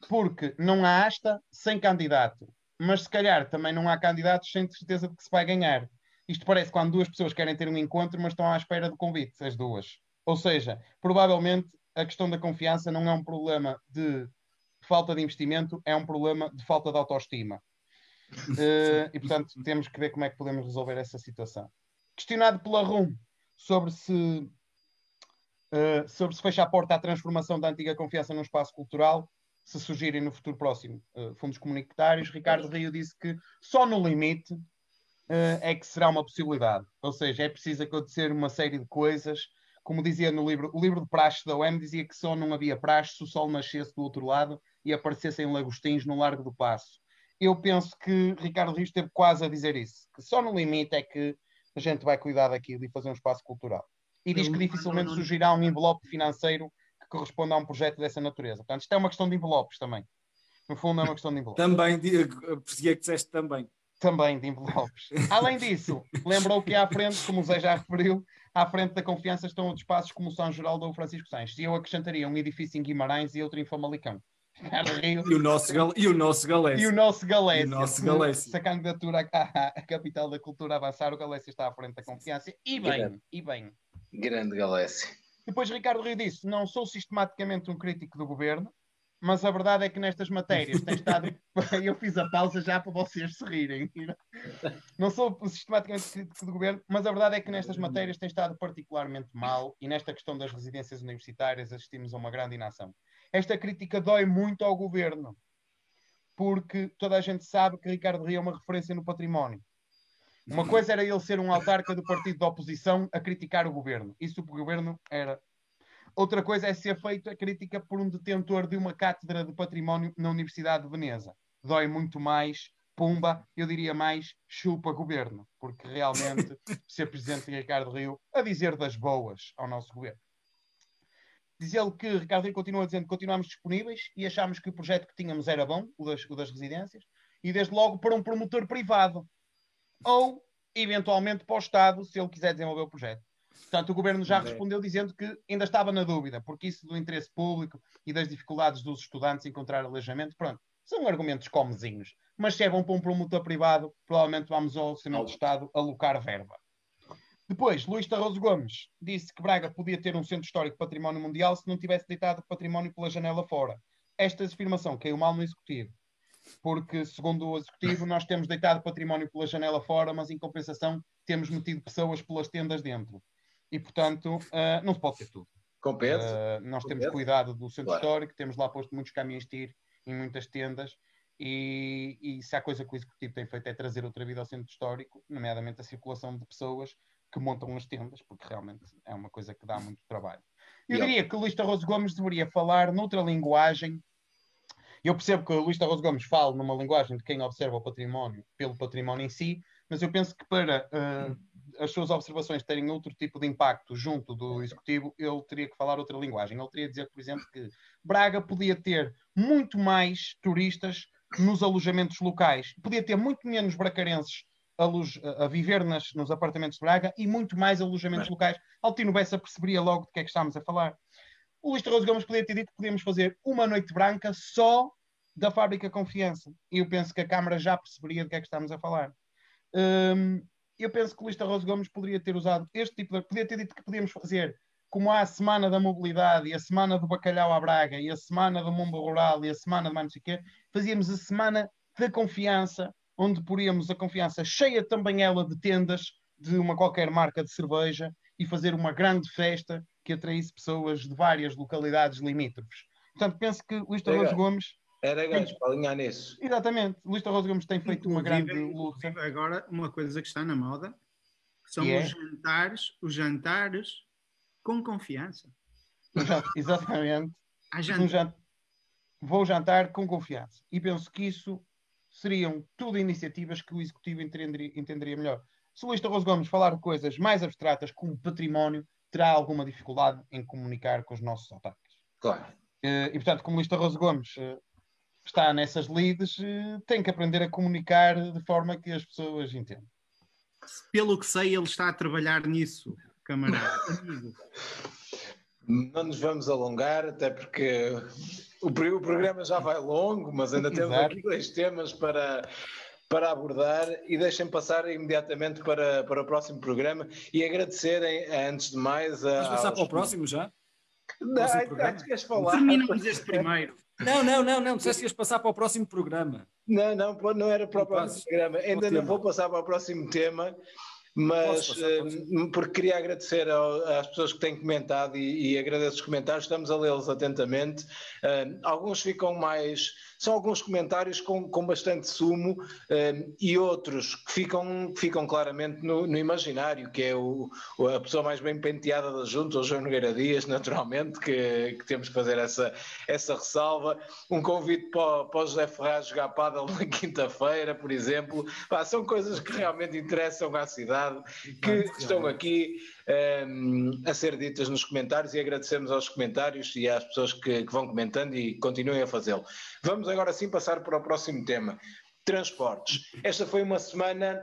porque não há asta sem candidato, mas se calhar também não há candidatos sem certeza de que se vai ganhar. Isto parece quando duas pessoas querem ter um encontro, mas estão à espera do convite, as duas. Ou seja, provavelmente a questão da confiança não é um problema de falta de investimento, é um problema de falta de autoestima. Eh, e portanto temos que ver como é que podemos resolver essa situação. Questionado pela RUM sobre se Uh, sobre se fecha a porta à transformação da antiga confiança num espaço cultural, se surgirem no futuro próximo uh, fundos comunitários. Ricardo Rio disse que só no limite uh, é que será uma possibilidade. Ou seja, é preciso acontecer uma série de coisas. Como dizia no livro, o livro de praxe da UEM dizia que só não havia praxe se o sol nascesse do outro lado e aparecessem lagostins no Largo do Passo. Eu penso que Ricardo Rio esteve quase a dizer isso, que só no limite é que a gente vai cuidar daquilo e fazer um espaço cultural e diz que dificilmente surgirá um envelope financeiro que corresponda a um projeto dessa natureza. Portanto, isto é uma questão de envelopes também. No fundo, é uma questão de envelopes. Também, perseguia que disseste também. Também de envelopes. Além disso, lembrou que à frente, como o Zé já referiu, à frente da confiança estão outros espaços como o São Geraldo ou o Francisco Sanches. E eu acrescentaria um edifício em Guimarães e outro em Famalicão. E, o nosso, e o nosso Galés. E o nosso Galés. E o nosso Galés. Se a candidatura à, à, capital da cultura avançar, o Galés está à frente da confiança. E bem, e bem. Grande Galécia. Depois Ricardo Rio disse: não sou sistematicamente um crítico do governo, mas a verdade é que nestas matérias tem estado. Eu fiz a pausa já para vocês se rirem. Não sou sistematicamente crítico do governo, mas a verdade é que nestas matérias tem estado particularmente mal e nesta questão das residências universitárias assistimos a uma grande inação. Esta crítica dói muito ao governo, porque toda a gente sabe que Ricardo Rio é uma referência no património. Uma coisa era ele ser um autarca do partido da oposição a criticar o governo. Isso o governo era. Outra coisa é ser feita a crítica por um detentor de uma cátedra de património na Universidade de Veneza. Dói muito mais, pumba, eu diria mais, chupa governo, porque realmente ser presidente de Ricardo Rio a dizer das boas ao nosso governo. Diz ele que Ricardo continua dizendo que continuamos disponíveis e achámos que o projeto que tínhamos era bom, o das, o das residências, e desde logo para um promotor privado ou eventualmente para o Estado, se ele quiser desenvolver o projeto. Portanto, o governo já respondeu dizendo que ainda estava na dúvida, porque isso do interesse público e das dificuldades dos estudantes encontrar alojamento, pronto, são argumentos comezinhos. Mas se é bom para um promotor privado, provavelmente vamos ao Senado do Estado alocar verba. Depois, Luís Tarroso Gomes disse que Braga podia ter um centro histórico de património mundial se não tivesse deitado património pela janela fora. Esta afirmação caiu mal no executivo porque, segundo o Executivo, nós temos deitado património pela janela fora, mas em compensação temos metido pessoas pelas tendas dentro. E, portanto, uh, não se pode ter tudo. Compensa. Uh, nós temos cuidado do centro claro. histórico, temos lá posto muitos caminhões de tiro em muitas tendas, e, e, se há coisa que o Executivo tem feito é trazer outra vida ao centro histórico, nomeadamente a circulação de pessoas que montam as tendas, porque realmente é uma coisa que dá muito trabalho. Eu e diria que o Luís Tarroso Gomes deveria falar noutra linguagem eu percebo que o Luís Tarroso Gomes fala numa linguagem de quem observa o património pelo património em si, mas eu penso que para uh, as suas observações terem outro tipo de impacto junto do executivo, ele teria que falar outra linguagem. Ele teria que dizer, por exemplo, que Braga podia ter muito mais turistas nos alojamentos locais, podia ter muito menos bracarenses a, a viver nas, nos apartamentos de Braga e muito mais alojamentos mas... locais. Altino Bessa perceberia logo de que é que estamos a falar. O Luís Tarroso Gomes podia ter dito que podíamos fazer uma noite branca só da fábrica Confiança. E eu penso que a Câmara já perceberia de que é que estamos a falar. Um, eu penso que o Luís Tarroso Gomes poderia ter usado este tipo de. Podia ter dito que podíamos fazer como há a semana da mobilidade e a semana do bacalhau à Braga e a semana do mundo rural e a semana de mais não sei o quê, fazíamos a semana da confiança, onde poríamos a confiança cheia também ela de tendas de uma qualquer marca de cerveja e fazer uma grande festa que atraísse pessoas de várias localidades limítrofes. Portanto, penso que Luís Tarroso Gomes. Era gajo para alinhar nisso. Exatamente. Luís Tarroso Gomes tem feito uma grande luta. Agora, uma coisa que está na moda são é? os jantares, os jantares com confiança. Exatamente. Um jant... Vou jantar com confiança. E penso que isso seriam tudo iniciativas que o Executivo entenderia, entenderia melhor. Se o Luís Tarroso Gomes falar de coisas mais abstratas como património, terá alguma dificuldade em comunicar com os nossos autarcas. Claro. Uh, e, portanto, como Luís Tarroso Gomes uh, está nessas leads eh, tem que aprender a comunicar de forma que as pessoas entendam. Pelo que sei, ele está a trabalhar nisso, camarada. Não nos vamos alongar, até porque o, o programa já vai longo, mas ainda temos Exato. aqui dois temas para, para abordar e deixem passar imediatamente para, para o próximo programa e agradecerem, antes de mais. A, Vamos passar para o próximo já? Não, acho que queres falar. Terminamos este primeiro. Não, não, não, não. Disseste que ias passar para o próximo programa. Não, não, não era para o próximo programa. Ainda não vou passar para o próximo tema, mas uh, porque queria agradecer ao, às pessoas que têm comentado e, e agradeço os comentários, estamos a lê-los atentamente. Uh, alguns ficam mais são alguns comentários com, com bastante sumo uh, e outros que ficam, ficam claramente no, no imaginário, que é o, a pessoa mais bem penteada da junta, o João Nogueira Dias, naturalmente, que, que, temos que fazer essa, essa ressalva. Um convite para, para o José Ferraz jogar pádel na quinta-feira, por exemplo. Pá, são coisas que realmente interessam à cidade, que estão aqui um, a ser ditas nos comentários e agradecemos aos comentários e às pessoas que, que vão comentando e continuem a fazê-lo. Vamos agora sim passar para o próximo tema. Transportes. Esta foi uma semana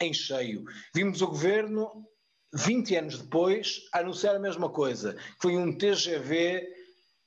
em cheio. Vimos o governo, 20 anos depois, anunciar a mesma coisa. Foi um TGV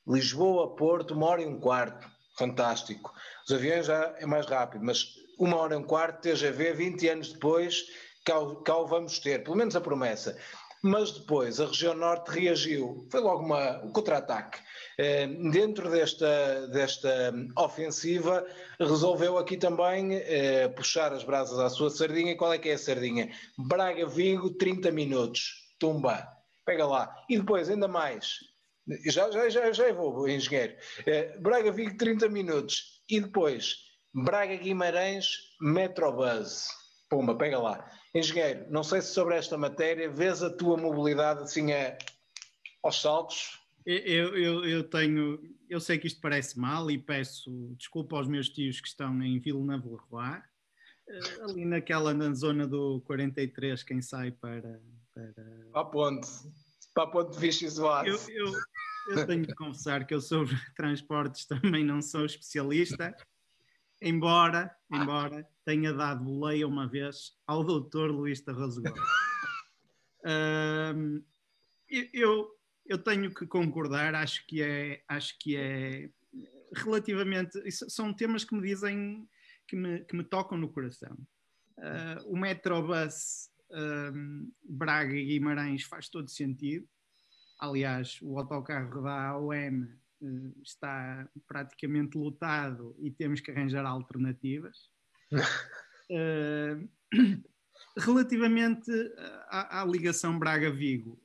Lisboa-Porto, uma hora e um quarto. Fantástico. Os aviões já é mais rápido, mas uma hora e um quarto, TGV, 20 anos depois, cá, o vamos ter, pelo menos a promessa. Mas depois a região norte reagiu, foi logo uma, um contra-ataque. Eh, dentro desta, desta ofensiva, resolveu aqui também eh, puxar as brasas à sua sardinha. Qual é que é a sardinha? Braga-Vigo, 30 minutos. Tumba. Pega lá. E depois, ainda mais, já, já, já, já vou, engenheiro. Eh, Braga-Vigo, 30 minutos. E depois, Braga-Guimarães, Metrobus. Pumba, pega lá. Engenheiro, não sei se sobre esta matéria vês a tua mobilidade assim a, aos saltos? Eu, eu, eu tenho, eu sei que isto parece mal e peço desculpa aos meus tios que estão em Villeneuve-le-Roi, eh, ali naquela na zona do 43, quem sai para. Para, para a ponte, para a ponte de Vichy eu, eu, eu tenho de confessar que eu sobre transportes também não sou especialista, embora, embora tenha dado boleia uma vez ao doutor Luís Tarraso Gomes. um, eu, eu tenho que concordar, acho que é, acho que é relativamente, são temas que me dizem, que me, que me tocam no coração. Uh, o Metrobus um, Braga e Guimarães faz todo sentido. Aliás, o autocarro da AOM está praticamente lotado e temos que arranjar alternativas. Uh, relativamente à, à ligação Braga-Vigo,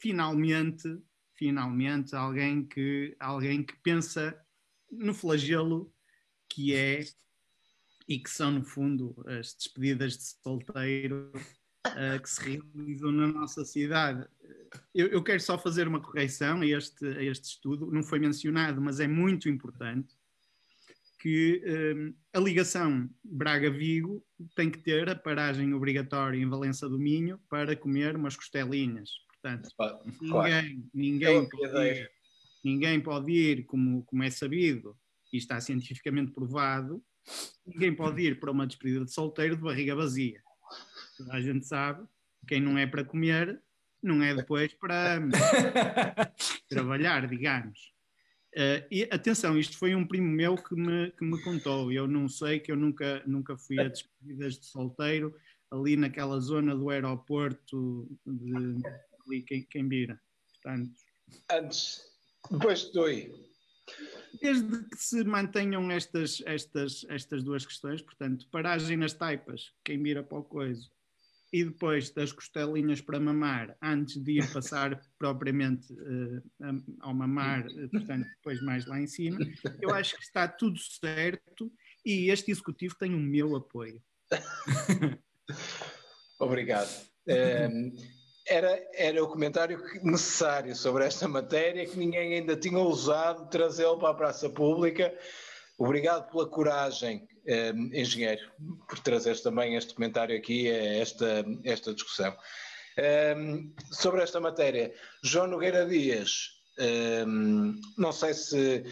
finalmente, finalmente, alguém que, alguém que pensa no flagelo que é e que são, no fundo, as despedidas de solteiro uh, que se realizam na nossa cidade. Eu, eu, quero só fazer uma correção a este, a este estudo, não foi mencionado, mas é muito importante que um, a ligação Braga-Vigo tem que ter a paragem obrigatória em Valença do Minho para comer umas costelinhas. Portanto, claro. ninguém, ninguém, pode ir, ninguém pode ir, como, como é sabido, e está cientificamente provado, ninguém pode ir para uma despedida de solteiro de barriga vazia. A gente sabe, quem não é para comer, não é depois para trabalhar, digamos. Uh, e atenção, isto foi um primo meu que me, que me contou. Eu não sei que eu nunca, nunca fui a despedidas de solteiro ali naquela zona do aeroporto de ali quem, quem vira. Portanto, Antes, depois estou Desde que se mantenham estas, estas, estas duas questões, portanto, paragem nas taipas, quem vira para o coiso, e depois das costelinhas para mamar, antes de ir passar propriamente uh, ao mamar, uh, portanto, depois mais lá em cima, eu acho que está tudo certo e este executivo tem o meu apoio. Obrigado. Um, era, era o comentário necessário sobre esta matéria que ninguém ainda tinha ousado trazê-lo para a praça pública. Obrigado pela coragem uh, engenheiro, por trazeres também este comentário aqui, esta, esta discussão. Um, sobre esta matéria, João Nogueira Dias, um, não sei se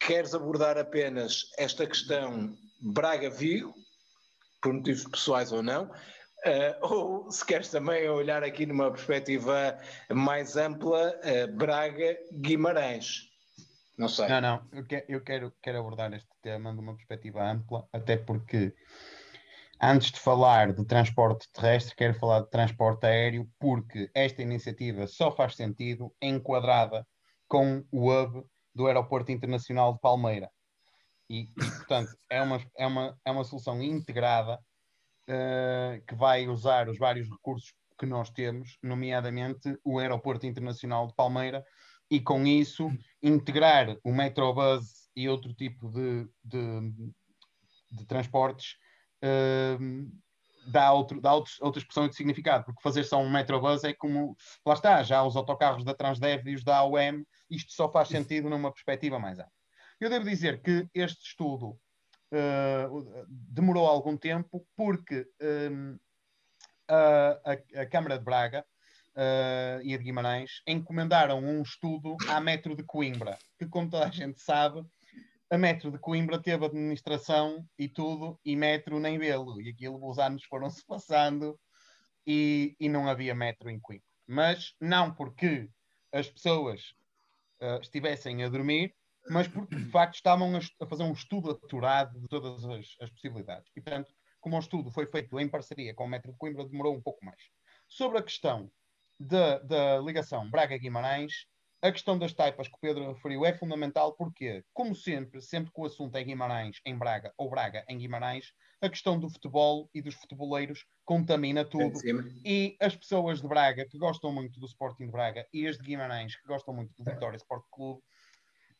queres abordar apenas esta questão Braga-Vigo, por motivos pessoais ou não, Uh, ou se queres também olhar aqui numa perspectiva mais ampla, uh, Braga-Guimarães. Não sei. Não, não, eu, que, eu quero, quero abordar este tema de uma perspectiva ampla, até porque antes de falar de transporte terrestre, quero falar de transporte aéreo, porque esta iniciativa só faz sentido enquadrada com o hub do Aeroporto Internacional de Palmeira. E, e portanto, é uma, é, uma, é uma solução integrada uh, que vai usar os vários recursos que nós temos, nomeadamente o Aeroporto Internacional de Palmeira, e com isso integrar o Metrobus e outro tipo de, de, de transportes uh, dá, outro, dá outro, outra expressão de significado, porque fazer só um Metrobus é como, lá está, já os autocarros da Transdev e os da AOM, isto só faz sentido numa perspectiva mais ampla. Eu devo dizer que este estudo uh, demorou algum tempo porque um, a, a, a, Câmara de Braga uh, e a de Guimarães encomendaram um estudo à Metro de Coimbra, que como toda a gente sabe, a Metro de Coimbra teve administração e tudo, e Metro nem vê-lo. E aquilo, os anos foram-se passando e, e não havia Metro em Coimbra. Mas não porque as pessoas uh, estivessem a dormir, mas porque de facto estavam a, fazer um estudo aturado de todas as, as, possibilidades. E portanto, como o estudo foi feito em parceria com o Metro de Coimbra, demorou um pouco mais. Sobre a questão da, ligação Braga-Guimarães, a questão das taipas que o Pedro referiu é fundamental porque, como sempre, sempre que o assunto é Guimarães em Braga ou Braga em Guimarães, a questão do futebol e dos futeboleiros contamina tudo. e as pessoas de Braga que gostam muito do Sporting de Braga e as de Guimarães que gostam muito do Vitória Sport Clube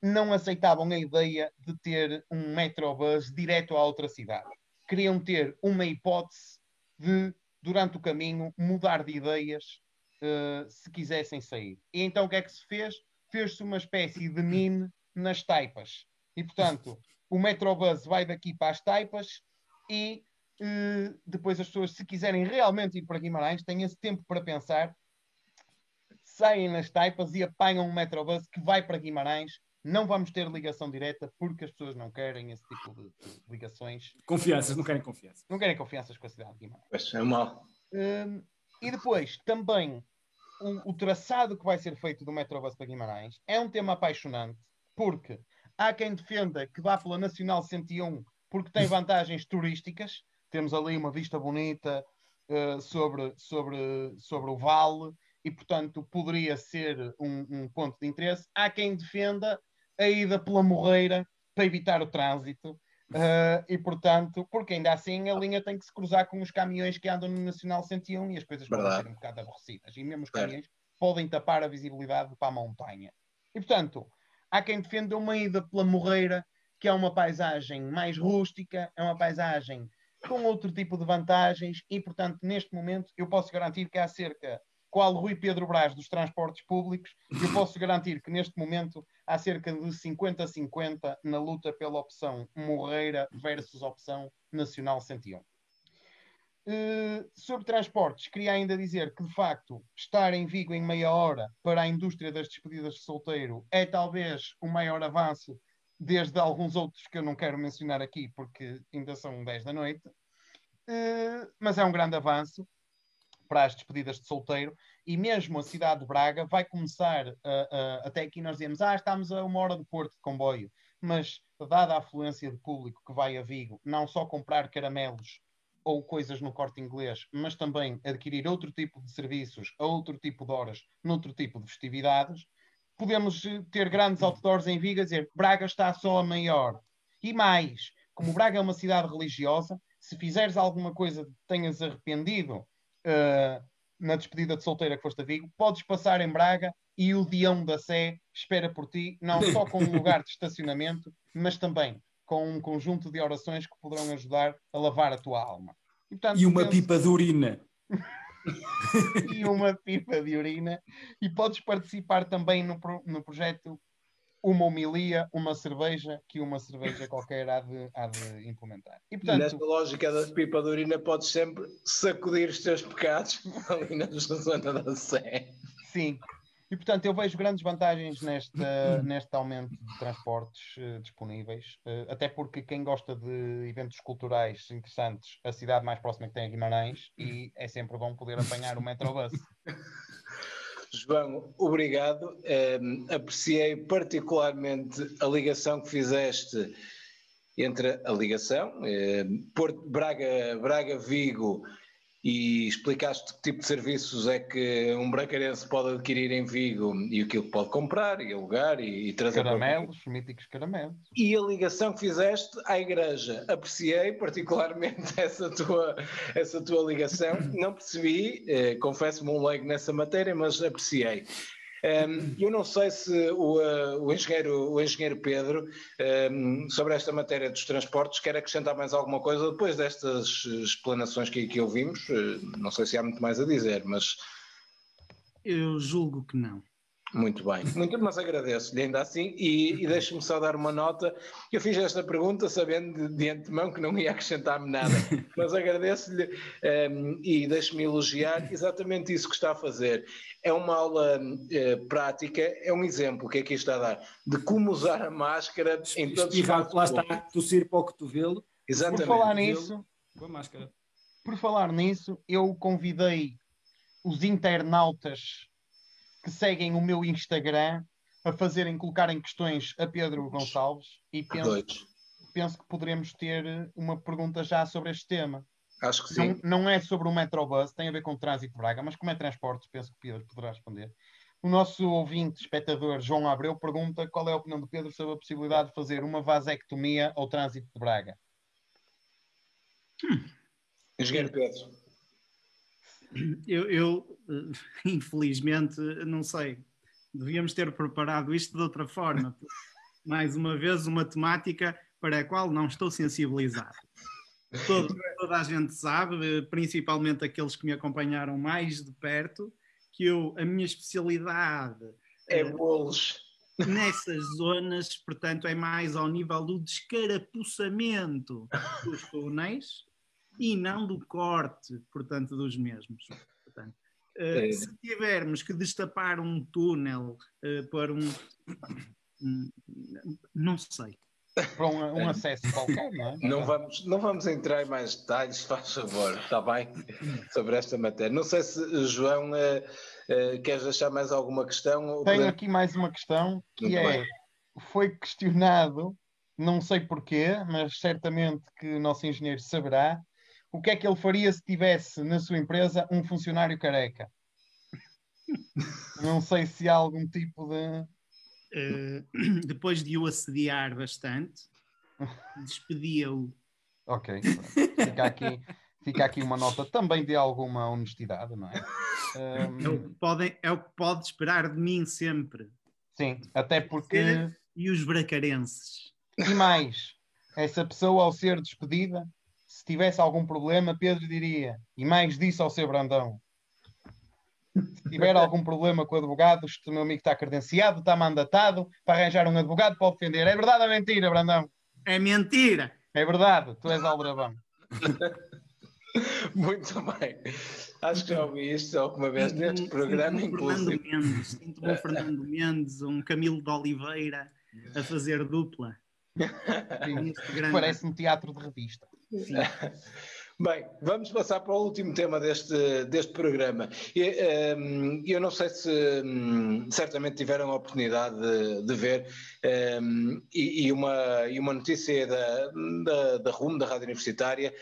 não aceitavam a ideia de ter um metrobus direto a outra cidade. Queriam ter uma hipótese de, durante o caminho, mudar de ideias uh, se quisessem sair. E então o que é que se fez? Fez-se uma espécie de mine nas taipas. E, portanto, o metrobus vai daqui para as taipas e uh, depois as pessoas, se quiserem realmente ir para Guimarães, têm esse tempo para pensar, saem nas taipas e apanham um metrobus que vai para Guimarães não vamos ter ligação direta porque as pessoas não querem esse tipo de, de ligações. Confianças, não querem confiança. Não querem confianças com a cidade de Guimarães. Pois é mal. Um, e depois, também, o, o, traçado que vai ser feito do Metrobus para Guimarães é um tema apaixonante, porque há quem defenda que vá pela Nacional 101 porque tem vantagens turísticas. Temos ali uma vista bonita uh, sobre, sobre, sobre o vale e, portanto, poderia ser um, um ponto de interesse. Há quem defenda a ida pela Morreira para evitar o trânsito. Uh, e portanto, porque ainda assim a linha tem que se cruzar com os caminhões que andam no Nacional 101 e as coisas Verdade. podem ser um bocado aborrecidas. E mesmo os caminhões é. podem tapar a visibilidade para a montanha. E portanto, há quem defenda uma ida pela Morreira, que é uma paisagem mais rústica, é uma paisagem com outro tipo de vantagens, e portanto, neste momento, eu posso garantir que há cerca qual Rui Pedro Brás dos transportes públicos, eu posso garantir que neste momento há cerca de 50-50 na luta pela opção Morreira versus opção Nacional 101. Uh, eh, sobre transportes, queria ainda dizer que, de facto, estar em Vigo em meia hora para a indústria das despedidas de solteiro é talvez o maior avanço desde alguns outros que eu não quero mencionar aqui porque ainda são 10 da noite, uh, mas é um grande avanço para as despedidas de solteiro, e mesmo a cidade de Braga vai começar, uh, uh, até aqui nós dizemos, ah, estamos a uma hora do Porto de comboio, mas dada a afluência de público que vai a Vigo, não só comprar caramelos ou coisas no corte inglês, mas também adquirir outro tipo de serviços, a outro tipo de horas, noutro tipo de festividades, podemos eh, ter grandes outdoors em Vigo a dizer Braga está só a maior. E mais, como Braga é uma cidade religiosa, se fizeres alguma coisa que tenhas arrependido, uh, na despedida de solteira que foste a Vigo, podes passar em Braga e o Dião da Sé espera por ti, não só com um lugar de estacionamento, mas também com um conjunto de orações que poderão ajudar a lavar a tua alma. E, portanto, e uma penso... pipa de urina. e uma pipa de urina. E podes participar também no, pro... no projeto uma homilia, uma cerveja, que uma cerveja qualquer há de, há de implementar. E, portanto, Nesta lógica da pipa de urina, podes sempre sacudir os teus pecados ali na zona da Sé. Sim. E, portanto, eu vejo grandes vantagens neste, neste aumento de transportes uh, disponíveis, uh, até porque quem gosta de eventos culturais interessantes, a cidade mais próxima que tem é Guimarães, e é sempre bom poder apanhar o Metrobus. João, obrigado. Um, ehm, apreciei particularmente a ligação que fizeste entre a ligação, um, ehm, Porto, Braga, Braga, Vigo e explicaste que tipo de serviços é que um bracarense pode adquirir em Vigo e o que ele pode comprar e alugar e, e trazer caramelos, para... míticos caramelos. E a ligação que fizeste à igreja, apreciei particularmente essa tua, essa tua ligação, não percebi, eh, confesso-me um leigo nessa matéria, mas apreciei. Um, eu não sei se o, uh, o, engenheiro, o engenheiro Pedro, um, sobre esta matéria dos transportes, quer acrescentar mais alguma coisa depois destas explanações que, que ouvimos. Uh, não sei se há muito mais a dizer, mas. Eu julgo que não. Muito bem, muito, mas agradeço-lhe ainda assim e, e deixe-me só dar uma nota. Eu fiz esta pergunta sabendo de, de antemão que não ia acrescentar-me nada, mas agradeço-lhe um, ehm, e deixe-me elogiar exatamente isso que está a fazer. É uma aula uh, prática, é um exemplo que aqui está a dar de como usar a máscara em todos os casos. Lá está, tossir para o cotovelo. Exatamente. Por falar nisso, com a máscara. Por falar nisso, eu convidei os internautas que seguem o meu Instagram a fazerem, colocarem questões a Pedro Gonçalves e penso, penso que poderemos ter uma pergunta já sobre este tema. Acho que sim. Não, não é sobre o Metrobus, tem a ver com o trânsito de Braga, mas como é transportes, penso que Pedro poderá responder. O nosso ouvinte, espectador João Abreu, pergunta qual é a opinião do Pedro sobre a possibilidade de fazer uma vasectomia ao trânsito de Braga. Hum. Engenheiro Pedro. Eu, eu, infelizmente, não sei. Devíamos ter preparado isto de outra forma. Mais uma vez, uma temática para a qual não estou sensibilizado. Todo, toda a gente sabe, principalmente aqueles que me acompanharam mais de perto, que eu, a minha especialidade é bolos. Nessas zonas, portanto, é mais ao nível do descarapuçamento dos túneis e não do corte, portanto, dos mesmos. Portanto, uh, se tivermos que destapar um túnel uh, para um. um não sei. Para um, um, acesso qualquer, não é? Não vamos, não vamos entrar em mais detalhes, faz favor, está bem? Sobre esta matéria. Não sei se, João, uh, queres deixar mais alguma questão? Tenho podemos... aqui mais uma questão que Muito é: bem. foi questionado, não sei porquê, mas certamente que o nosso engenheiro saberá, o que é que ele faria se tivesse na sua empresa um funcionário careca? Não sei se há algum tipo de. Uh, depois de o assediar bastante, despedia-o. Ok, fica aqui, fica aqui uma nota também de alguma honestidade, não é? Um... É, o que pode, é o que pode esperar de mim sempre. Sim, até porque. E os bracarenses. E mais, essa pessoa ao ser despedida tivesse algum problema, Pedro diria, e mais disso ao seu Brandão. Se tiver algum problema com o advogado, o meu amigo está credenciado, está mandatado para arranjar um advogado para o defender. É verdade ou é mentira, Brandão? É mentira. É verdade, tu és aldrabão. Muito bem. Acho que já ouvi isto alguma vez neste programa, inclusive. Fernando Mendes, sinto um Fernando Mendes, um Camilo de Oliveira a fazer dupla. Parece um teatro de revista. Sim. Bem, vamos passar para o último tema deste, deste programa. Eu, um, eu não sei se um, certamente tiveram a oportunidade de, de ver um, e, e, uma, e uma notícia da, da, da RUM, da Rádio Universitária,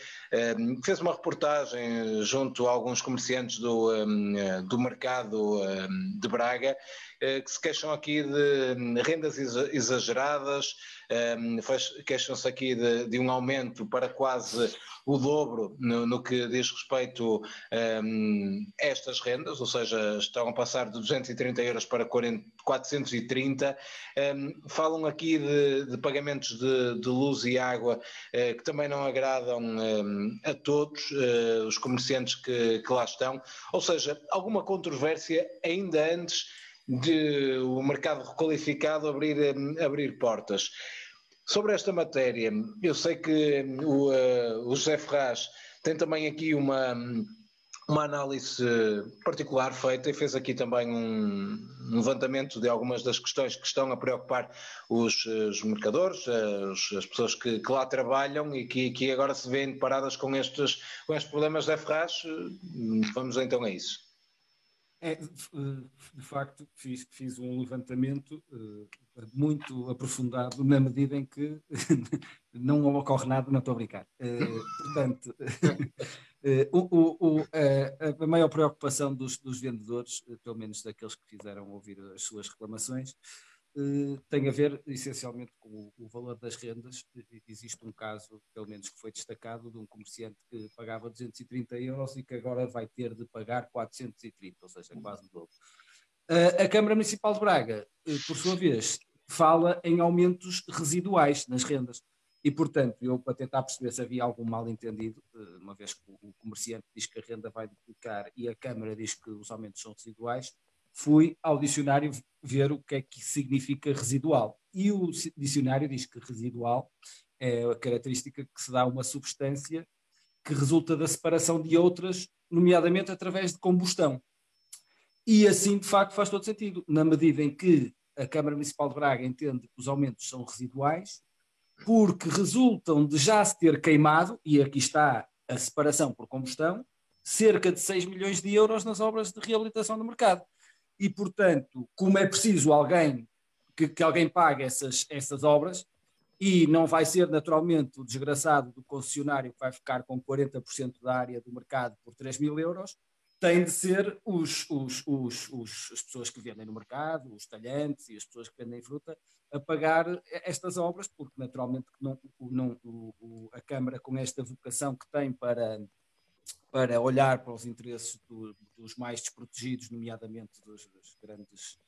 hum, que fez uma reportagem junto a alguns comerciantes do, hum, do mercado hum, de Braga, eh, que se queixam aqui de rendas exageradas, um, queixam-se aqui de, de, um aumento para quase o dobro no, no que diz respeito um, a estas rendas, ou seja, estão a passar de 230 euros para 40, 430. Um, falam aqui de, de pagamentos de, de, luz e água uh, que também não agradam a todos uh, os comerciantes que, que lá estão, ou seja, alguma controvérsia ainda antes de o mercado requalificado abrir, abrir portas. Sobre esta matéria, eu sei que o, uh, o José Ferraz tem também aqui uma, uma análise particular feita e fez aqui também um, levantamento de algumas das questões que estão a preocupar os, os mercadores, as, as pessoas que, que, lá trabalham e que, que, agora se veem deparadas com estes, com estes problemas da Ferraz. Vamos então a isso. É, de facto, fiz, fiz um levantamento uh, muito aprofundado na medida em que não ocorre nada, não estou a brincar. Uh, portanto, uh, o, o, a, a maior preocupação dos, dos vendedores, pelo menos daqueles que fizeram ouvir as suas reclamações, eh, tem a ver essencialmente com o, valor das rendas. Existe um caso, pelo menos que foi destacado, de um comerciante que pagava 230 euros e que agora vai ter de pagar 430, ou seja, quase o dobro. A Câmara Municipal de Braga, por sua vez, fala em aumentos residuais nas rendas. E, portanto, eu para tentar perceber se havia algum mal-entendido, uma vez que o comerciante diz que a renda vai duplicar e a Câmara diz que os aumentos são residuais, fui ao dicionário ver o que é que significa residual. E o dicionário diz que residual é a característica que se dá a uma substância que resulta da separação de outras, nomeadamente através de combustão. E assim, de facto, faz todo sentido, na medida em que a Câmara Municipal de Braga entende que os aumentos são residuais, porque resultam de já se ter queimado, e aqui está a separação por combustão, cerca de 6 milhões de euros nas obras de reabilitação do mercado. E, portanto, como é preciso alguém que, que alguém pague essas, essas obras, e não vai ser naturalmente o desgraçado do concessionário que vai ficar com 40% da área do mercado por 3 mil euros, tem de ser os, os, os, os, as pessoas que vendem no mercado, os talhantes e as pessoas que vendem fruta, a pagar estas obras, porque naturalmente não, não, o, a Câmara, com esta vocação que tem para, para olhar para os interesses do, dos mais desprotegidos, nomeadamente dos, dos grandes,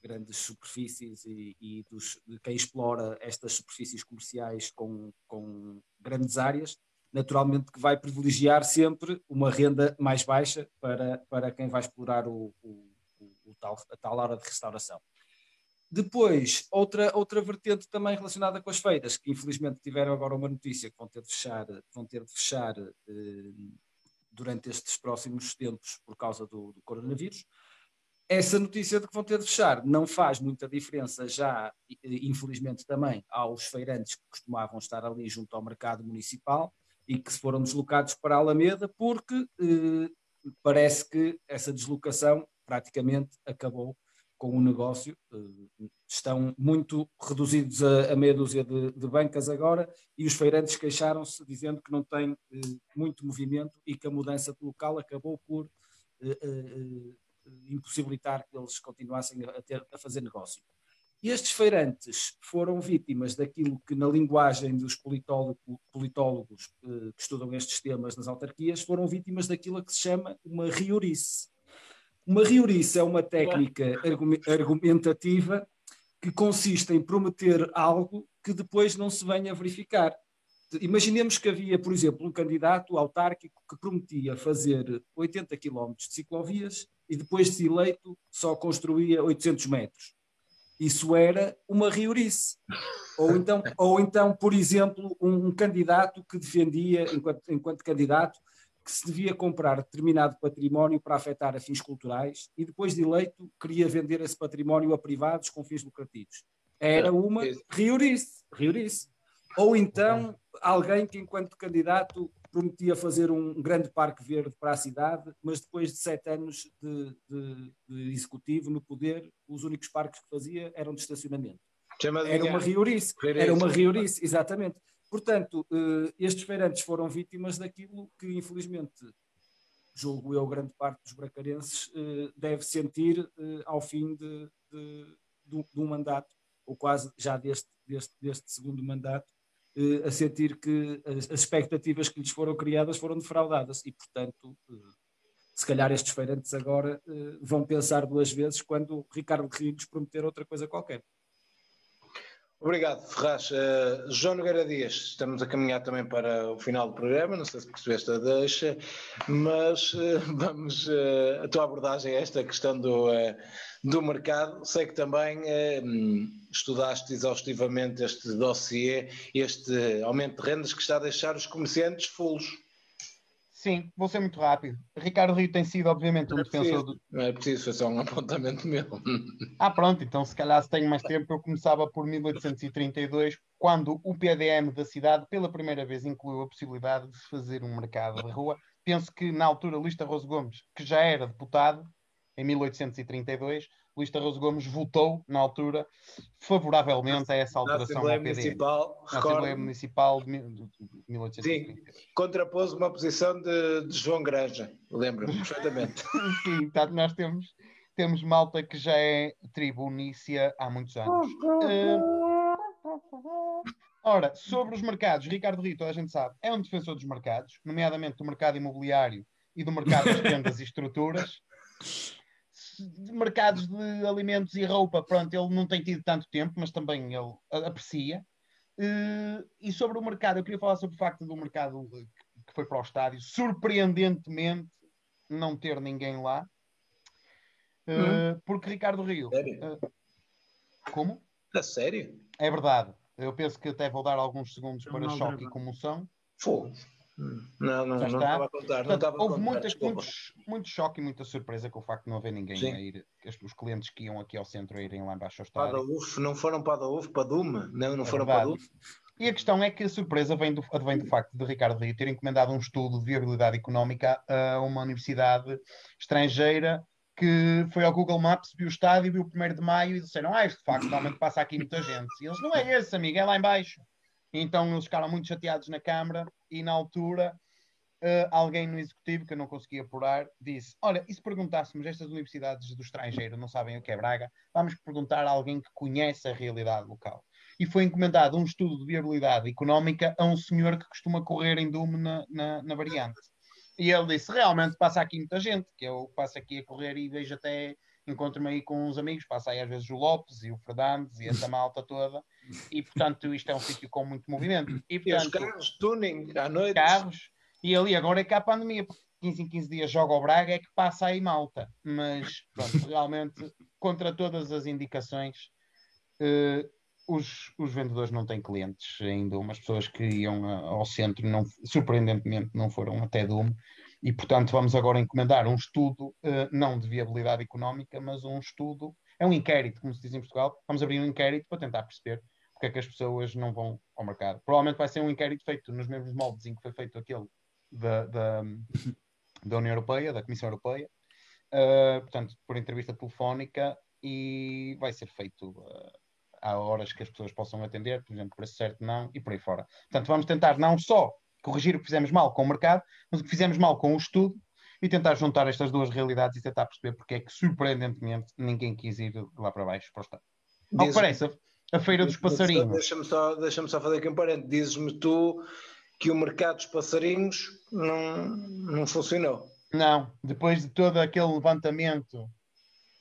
grandes superfícies e, e dos, de quem explora estas superfícies comerciais com, com grandes áreas, naturalmente que vai privilegiar sempre uma renda mais baixa para, para quem vai explorar o, o, o tal, a tal hora de restauração. Depois, outra, outra vertente também relacionada com as feiras, que infelizmente tiveram agora uma notícia que vão ter de fechar, vão ter de fechar eh, durante estes próximos tempos por causa do, do, coronavírus. Essa notícia de que vão ter de fechar não faz muita diferença já, infelizmente também, aos feirantes que costumavam estar ali junto ao mercado municipal e que se foram deslocados para Alameda, porque eh, parece que essa deslocação praticamente acabou com o negócio. Eh, estão muito reduzidos a, a meia dúzia de, de, bancas agora e os feirantes queixaram-se dizendo que não tem eh, muito movimento e que a mudança de local acabou por eh, eh, impossibilitar que eles continuassem a, ter, a fazer negócio. E estes feirantes foram vítimas daquilo que, na linguagem dos politólogo, politólogos eh, que estudam estes temas nas autarquias, foram vítimas daquilo que se chama uma riorice. Uma riorice é uma técnica argumentativa que consiste em prometer algo que depois não se venha a verificar. Imaginemos que havia, por exemplo, um candidato autárquico que prometia fazer 80 km de ciclovias e depois de eleito só construía 800 metros. Isso era uma riorice. Ou então, ou então por exemplo, um, um candidato que defendia, enquanto, enquanto candidato, que se devia comprar determinado património para afetar a fins culturais e depois de eleito queria vender esse património a privados com fins lucrativos. Era uma riorice, riorice. Ou então alguém que enquanto candidato prometia fazer um grande parque verde para a cidade, mas depois de sete anos de, de, de executivo no poder, os únicos parques que fazia eram de estacionamento. Era uma riorice, era uma riorice, exatamente. Portanto, eh, estes feirantes foram vítimas daquilo que, infelizmente, julgo eu, grande parte dos bracarenses eh, deve sentir eh, ao fim de, de, de, um mandato, ou quase já deste, deste, deste segundo mandato, a sentir que as, expectativas que lhes foram criadas foram defraudadas e, portanto, se calhar estes feirantes agora vão pensar duas vezes quando Ricardo Rios prometer outra coisa qualquer. Obrigado, Ferraz. Uh, João Nogueira Dias, estamos a caminhar também para o final do programa, não sei se percebeste a deixa, mas uh, vamos uh, a tua abordagem a esta questão do, do mercado. Sei que também estudaste exaustivamente este dossiê, este aumento de rendas que está a deixar os comerciantes fulos. Sim, vou ser muito rápido. Ricardo Rio tem sido, obviamente, um é defensor preciso, do. não é preciso, foi só um apontamento meu. Ah, pronto, então se calhar se tenho mais tempo, eu começava por 1832, quando o PDM da cidade, pela primeira vez, incluiu a possibilidade de se fazer um mercado de rua. Penso que na altura Luís Tarroso Gomes, que já era deputado, em 1832, Luís Tarroso Gomes votou, na altura, favoravelmente a essa Na alteração Assembleia ao PDM. Municipal, Na Assembleia Municipal de mil- de 1832. contrapôs uma posição de, de João Granja, lembro-me perfeitamente. Sim, portanto, nós temos, temos malta que já é tribunícia há muitos anos. Ah, ora, sobre os mercados, Ricardo Rito, a gente sabe, é um defensor dos mercados, nomeadamente do mercado imobiliário e do mercado das tendas e estruturas. Mercados de alimentos e roupa, pronto, ele não tem tido tanto tempo, mas também ele aprecia. Eh, e sobre o mercado, eu queria falar sobre o facto do mercado eh, que foi para o estádio, surpreendentemente não ter ninguém lá. Eh, Porque Ricardo Rio, Sério? como? A sério? É verdade. Eu penso que até vou dar alguns segundos para choque e comoção. Fogo. Não, não, não está. estava a contar. Não Portanto, estava a houve contar, muita, desculpa. muito, choque e muita surpresa com o facto de não haver ninguém Sim. a ir, os, clientes que iam aqui ao centro a irem lá embaixo ao Para estádio. UF, não foram para a UF, para Duma? Não, não É foram para a verdade. UF? E a questão é que a surpresa vem do, advém do facto de Ricardo Rio ter encomendado um estudo de viabilidade económica a uma universidade estrangeira que foi ao Google Maps, viu o estádio, viu o 1 de maio e disseram: Ah, este de facto realmente passa aqui muita gente. E eles: Não é esse, amigo, é lá embaixo. Então eles ficaram muito chateados na Câmara e na altura eh, alguém no executivo, que eu não conseguia apurar, disse: Olha, e se perguntássemos estas universidades do estrangeiro não sabem o que é Braga, vamos perguntar a alguém que conhece a realidade local. E foi encomendado um estudo de viabilidade económica a um senhor que costuma correr em Dume na, na, na variante. E ele disse: Realmente passa aqui muita gente, que eu passo aqui a correr e vejo até. Encontro-me aí com uns amigos, passa aí às vezes o Lopes e o Fernandes e essa malta toda, e portanto isto é um sítio com muito movimento. E E os portanto, carros, tuning, à noite. carros, e ali agora é que há a pandemia, porque 15 em 15 dias joga o Braga, é que passa aí malta. Mas pronto, realmente, contra todas as indicações, eh, os, os vendedores não têm clientes ainda. Umas pessoas que iam a- ao centro, não, surpreendentemente, não foram até Dume. E, portanto, vamos agora encomendar um estudo, eh, não de viabilidade económica, mas um estudo, é um inquérito, como se diz em Portugal. Vamos abrir um inquérito para tentar perceber porque é que as pessoas não vão ao mercado. Provavelmente vai ser um inquérito feito nos mesmos moldes em que foi feito aquele da, da, da União Europeia, da Comissão Europeia, uh, portanto, por entrevista telefónica, e vai ser feito uh, a horas que as pessoas possam atender, por exemplo, preço certo não, e por aí fora. Portanto, vamos tentar não só corrigir o que fizemos mal com o mercado, mas o que fizemos mal com o estudo, e tentar juntar estas duas realidades e tentar perceber porque é que, surpreendentemente, ninguém quis ir lá para baixo para o Estado. Ao que parece, a- Feira dos Passarinhos. Deixa-me só, deixa só fazer aqui um parente. Dizes-me tu que o mercado dos passarinhos não, não funcionou. Não, depois de todo aquele levantamento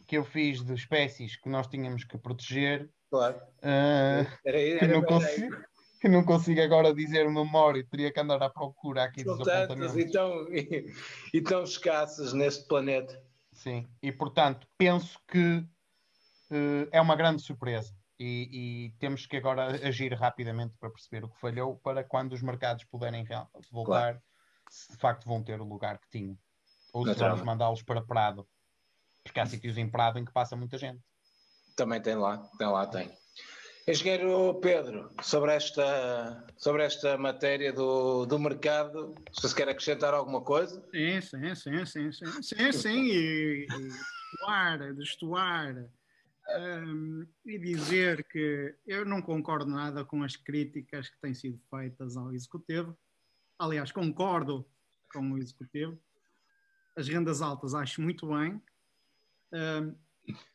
que eu fiz de espécies que nós tínhamos que proteger, Claro. ah, Era, era que, não consigo, que não consigo agora dizer memória, teria que andar à procura aqui São dos tantas apontamentos. e tão, e, e tão escassas neste planeta. Sim, e portanto penso que eh, é uma grande surpresa e, e temos que agora agir rapidamente para perceber o que falhou para quando os mercados puderem voltar, se de facto vão ter o lugar que tinham. Ou se vamos mandá-los para Prado, porque há sítios em Prado em que passa muita gente. Também tem lá, tem lá, tem. Engenheiro Pedro, sobre esta, sobre esta matéria do, do mercado, se quer acrescentar alguma coisa? Sim, sim, sim, sim, sim, sim, sim, e, e destoar, hum, e dizer que eu não concordo nada com as críticas que têm sido feitas ao Executivo. Aliás, concordo com o Executivo. As rendas altas acho muito bem. Hum,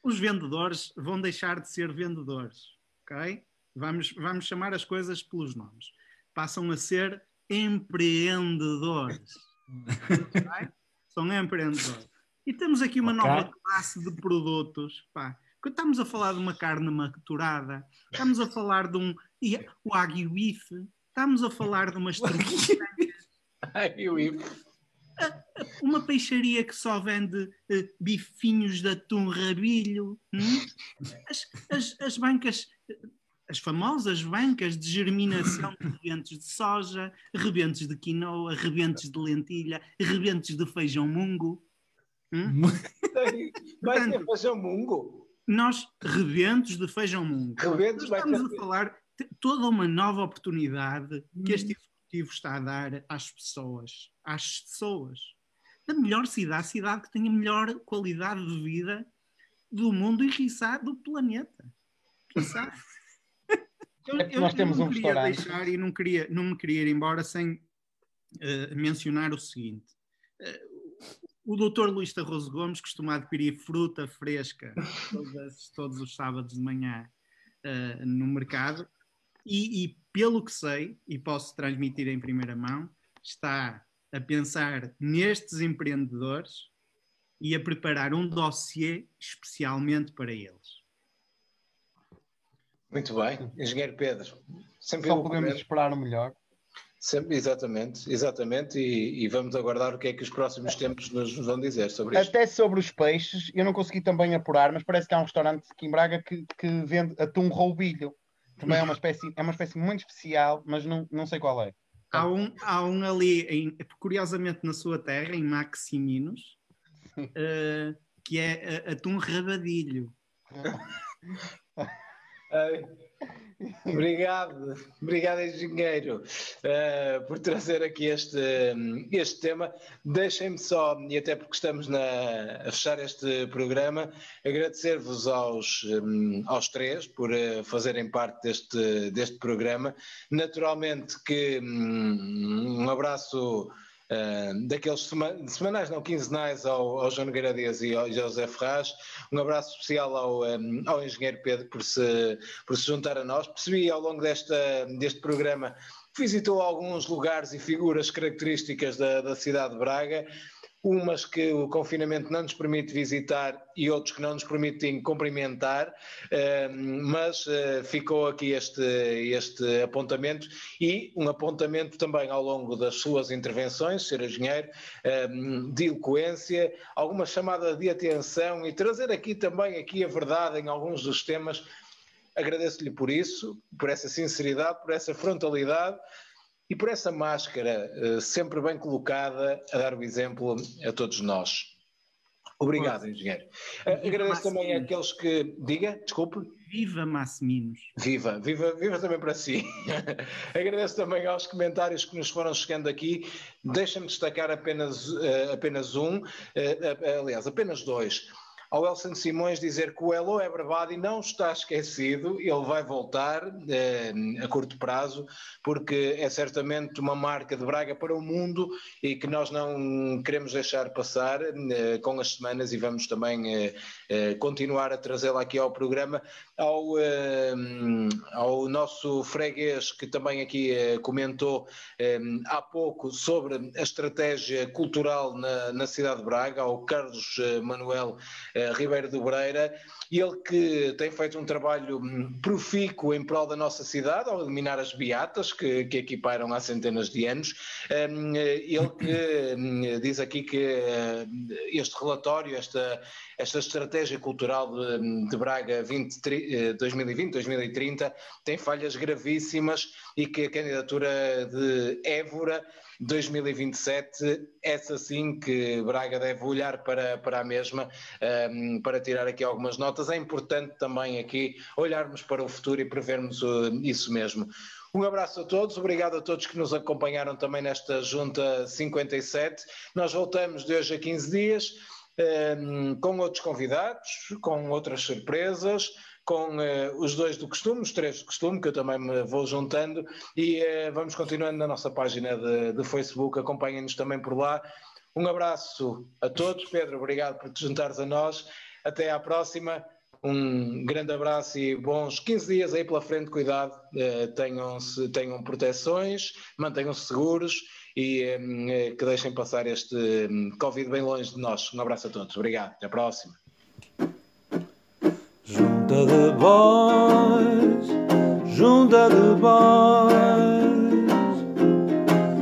os vendedores vão deixar de ser vendedores, ok? Vamos, vamos chamar as coisas pelos nomes. Passam a ser empreendedores. ok? São empreendedores. E temos aqui uma Ok. nova classe de produtos. Pá. Estamos a falar de uma carne maturada, estamos a falar de um o Agui Beef, estamos a falar de umas ia- uma peixaria que só vende eh, bifinhos de atum rabilho. hum? As, as, as bancas, as famosas bancas de germinação de rebentes de soja, rebentes de quinoa, rebentes de lentilha, rebentes de feijão mungo. Hum? Vai ter feijão mungo? Nós, rebentos de feijão mungo. Rebentos Estamos a falar toda uma nova oportunidade que este hum. executivo está a dar às pessoas. Às pessoas. Da melhor cidade, a cidade que tem a melhor qualidade de vida do mundo e, quiçá, do planeta. Eu, é nós temos um queria restaurante. deixar e não, queria, não me queria ir embora sem uh, mencionar o seguinte. Uh, o doutor Luís Tarroso Gomes costuma adquirir fruta fresca todas, todos os sábados de manhã uh, no mercado e, e, pelo que sei, e posso transmitir em primeira mão, está a pensar nestes empreendedores e a preparar um dossiê especialmente para eles. Muito bem, engenheiro Pedro. Sempre Só podemos comer. esperar o melhor. Sempre, exatamente, exatamente, e, e, vamos aguardar o que é que os próximos tempos nos, vão dizer sobre isto. Até sobre os peixes, eu não consegui também apurar, mas parece que há um restaurante aqui em Braga que, que vende atum roubilho. Também é uma espécie, é uma espécie muito especial, mas não, não sei qual é. Há um, há um ali, em, curiosamente na sua terra, em Maximinos, uh, que é uh, atum rabadilho. Obrigado, obrigado, engenheiro, uh, por trazer aqui este, este tema. Deixem-me só, e até porque estamos na, a fechar este programa, agradecer-vos aos, um, aos três por uh, fazerem parte deste, deste programa. Naturalmente que um, um abraço uh, daqueles semanais, não quinzenais, ao, ao João Nogueira Dias e ao José Ferraz. Um abraço especial ao, um, ao engenheiro Pedro por se, por se juntar a nós. Percebi ao longo desta, deste programa que visitou alguns lugares e figuras características da, da cidade de Braga umas que o confinamento não nos permite visitar e outros que não nos permitem cumprimentar, eh, mas eh, ficou aqui este, este apontamento e um apontamento também ao longo das suas intervenções, Sr. Engenheiro, eh, de eloquência, alguma chamada de atenção e trazer aqui também aqui a verdade em alguns dos temas. Agradeço-lhe por isso, por essa sinceridade, por essa frontalidade e por essa máscara uh, sempre bem colocada a dar o exemplo a todos nós. Obrigado, engenheiro. Uh, agradeço também àqueles que. Diga, desculpe. Viva Massiminos. Viva, viva, viva também para si. agradeço também aos comentários que nos foram chegando aqui. Deixa-me destacar apenas, uh, apenas um, aliás, apenas dois ao Elson Simões dizer que o Elo Ebrabadi não está esquecido, ele vai voltar eh, a curto prazo, porque é certamente uma marca de Braga para o mundo e que nós não queremos deixar passar eh, com as semanas e vamos também eh, eh continuar a trazê-la aqui ao programa. Ao, eh, ao nosso freguês, que também aqui eh, comentou há pouco sobre a estratégia cultural na, na cidade de Braga, ao Carlos Manuel Ribeiro do Breira, ele que tem feito um trabalho hum, profícuo em prol da nossa cidade, ao eliminar as beatas que, que equiparam há centenas de anos. Hum, ele que hum, diz aqui que este relatório, esta, esta estratégia cultural de, de Braga 2020-2030 tem falhas gravíssimas e que a candidatura de Évora 2027, essa sim que Braga deve olhar para, para a mesma um, para tirar aqui algumas notas. É importante também aqui olharmos para o futuro e prevermos uh, isso mesmo. Um abraço a todos, obrigado a todos que nos acompanharam também nesta Junta 57. Nós voltamos de hoje a 15 dias um, com outros convidados, com outras surpresas com uh, os dois do costume, os três do costume, que eu também me vou juntando, e uh, vamos continuando na nossa página de, de Facebook, acompanhem-nos também por lá. Um abraço a todos, Pedro, obrigado por te juntares a nós. Até à próxima. Um grande abraço e bons 15 dias aí pela frente, cuidado, uh, tenham, tenham proteções, mantenham-se seguros e que deixem passar este um, Covid bem longe de nós. Um abraço a todos, obrigado, até à próxima. Junta de boys, junta de boys,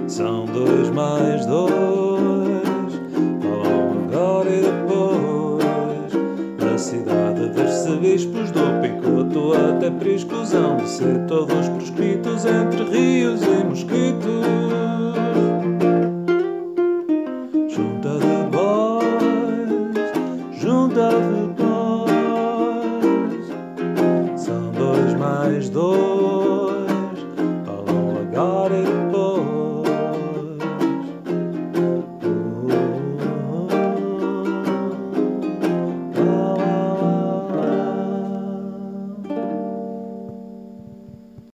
são dois mais dois, falam agora e depois, na cidade dos bispos do Picoto até priscusão de ser todos proscritos entre rios e mosquitos.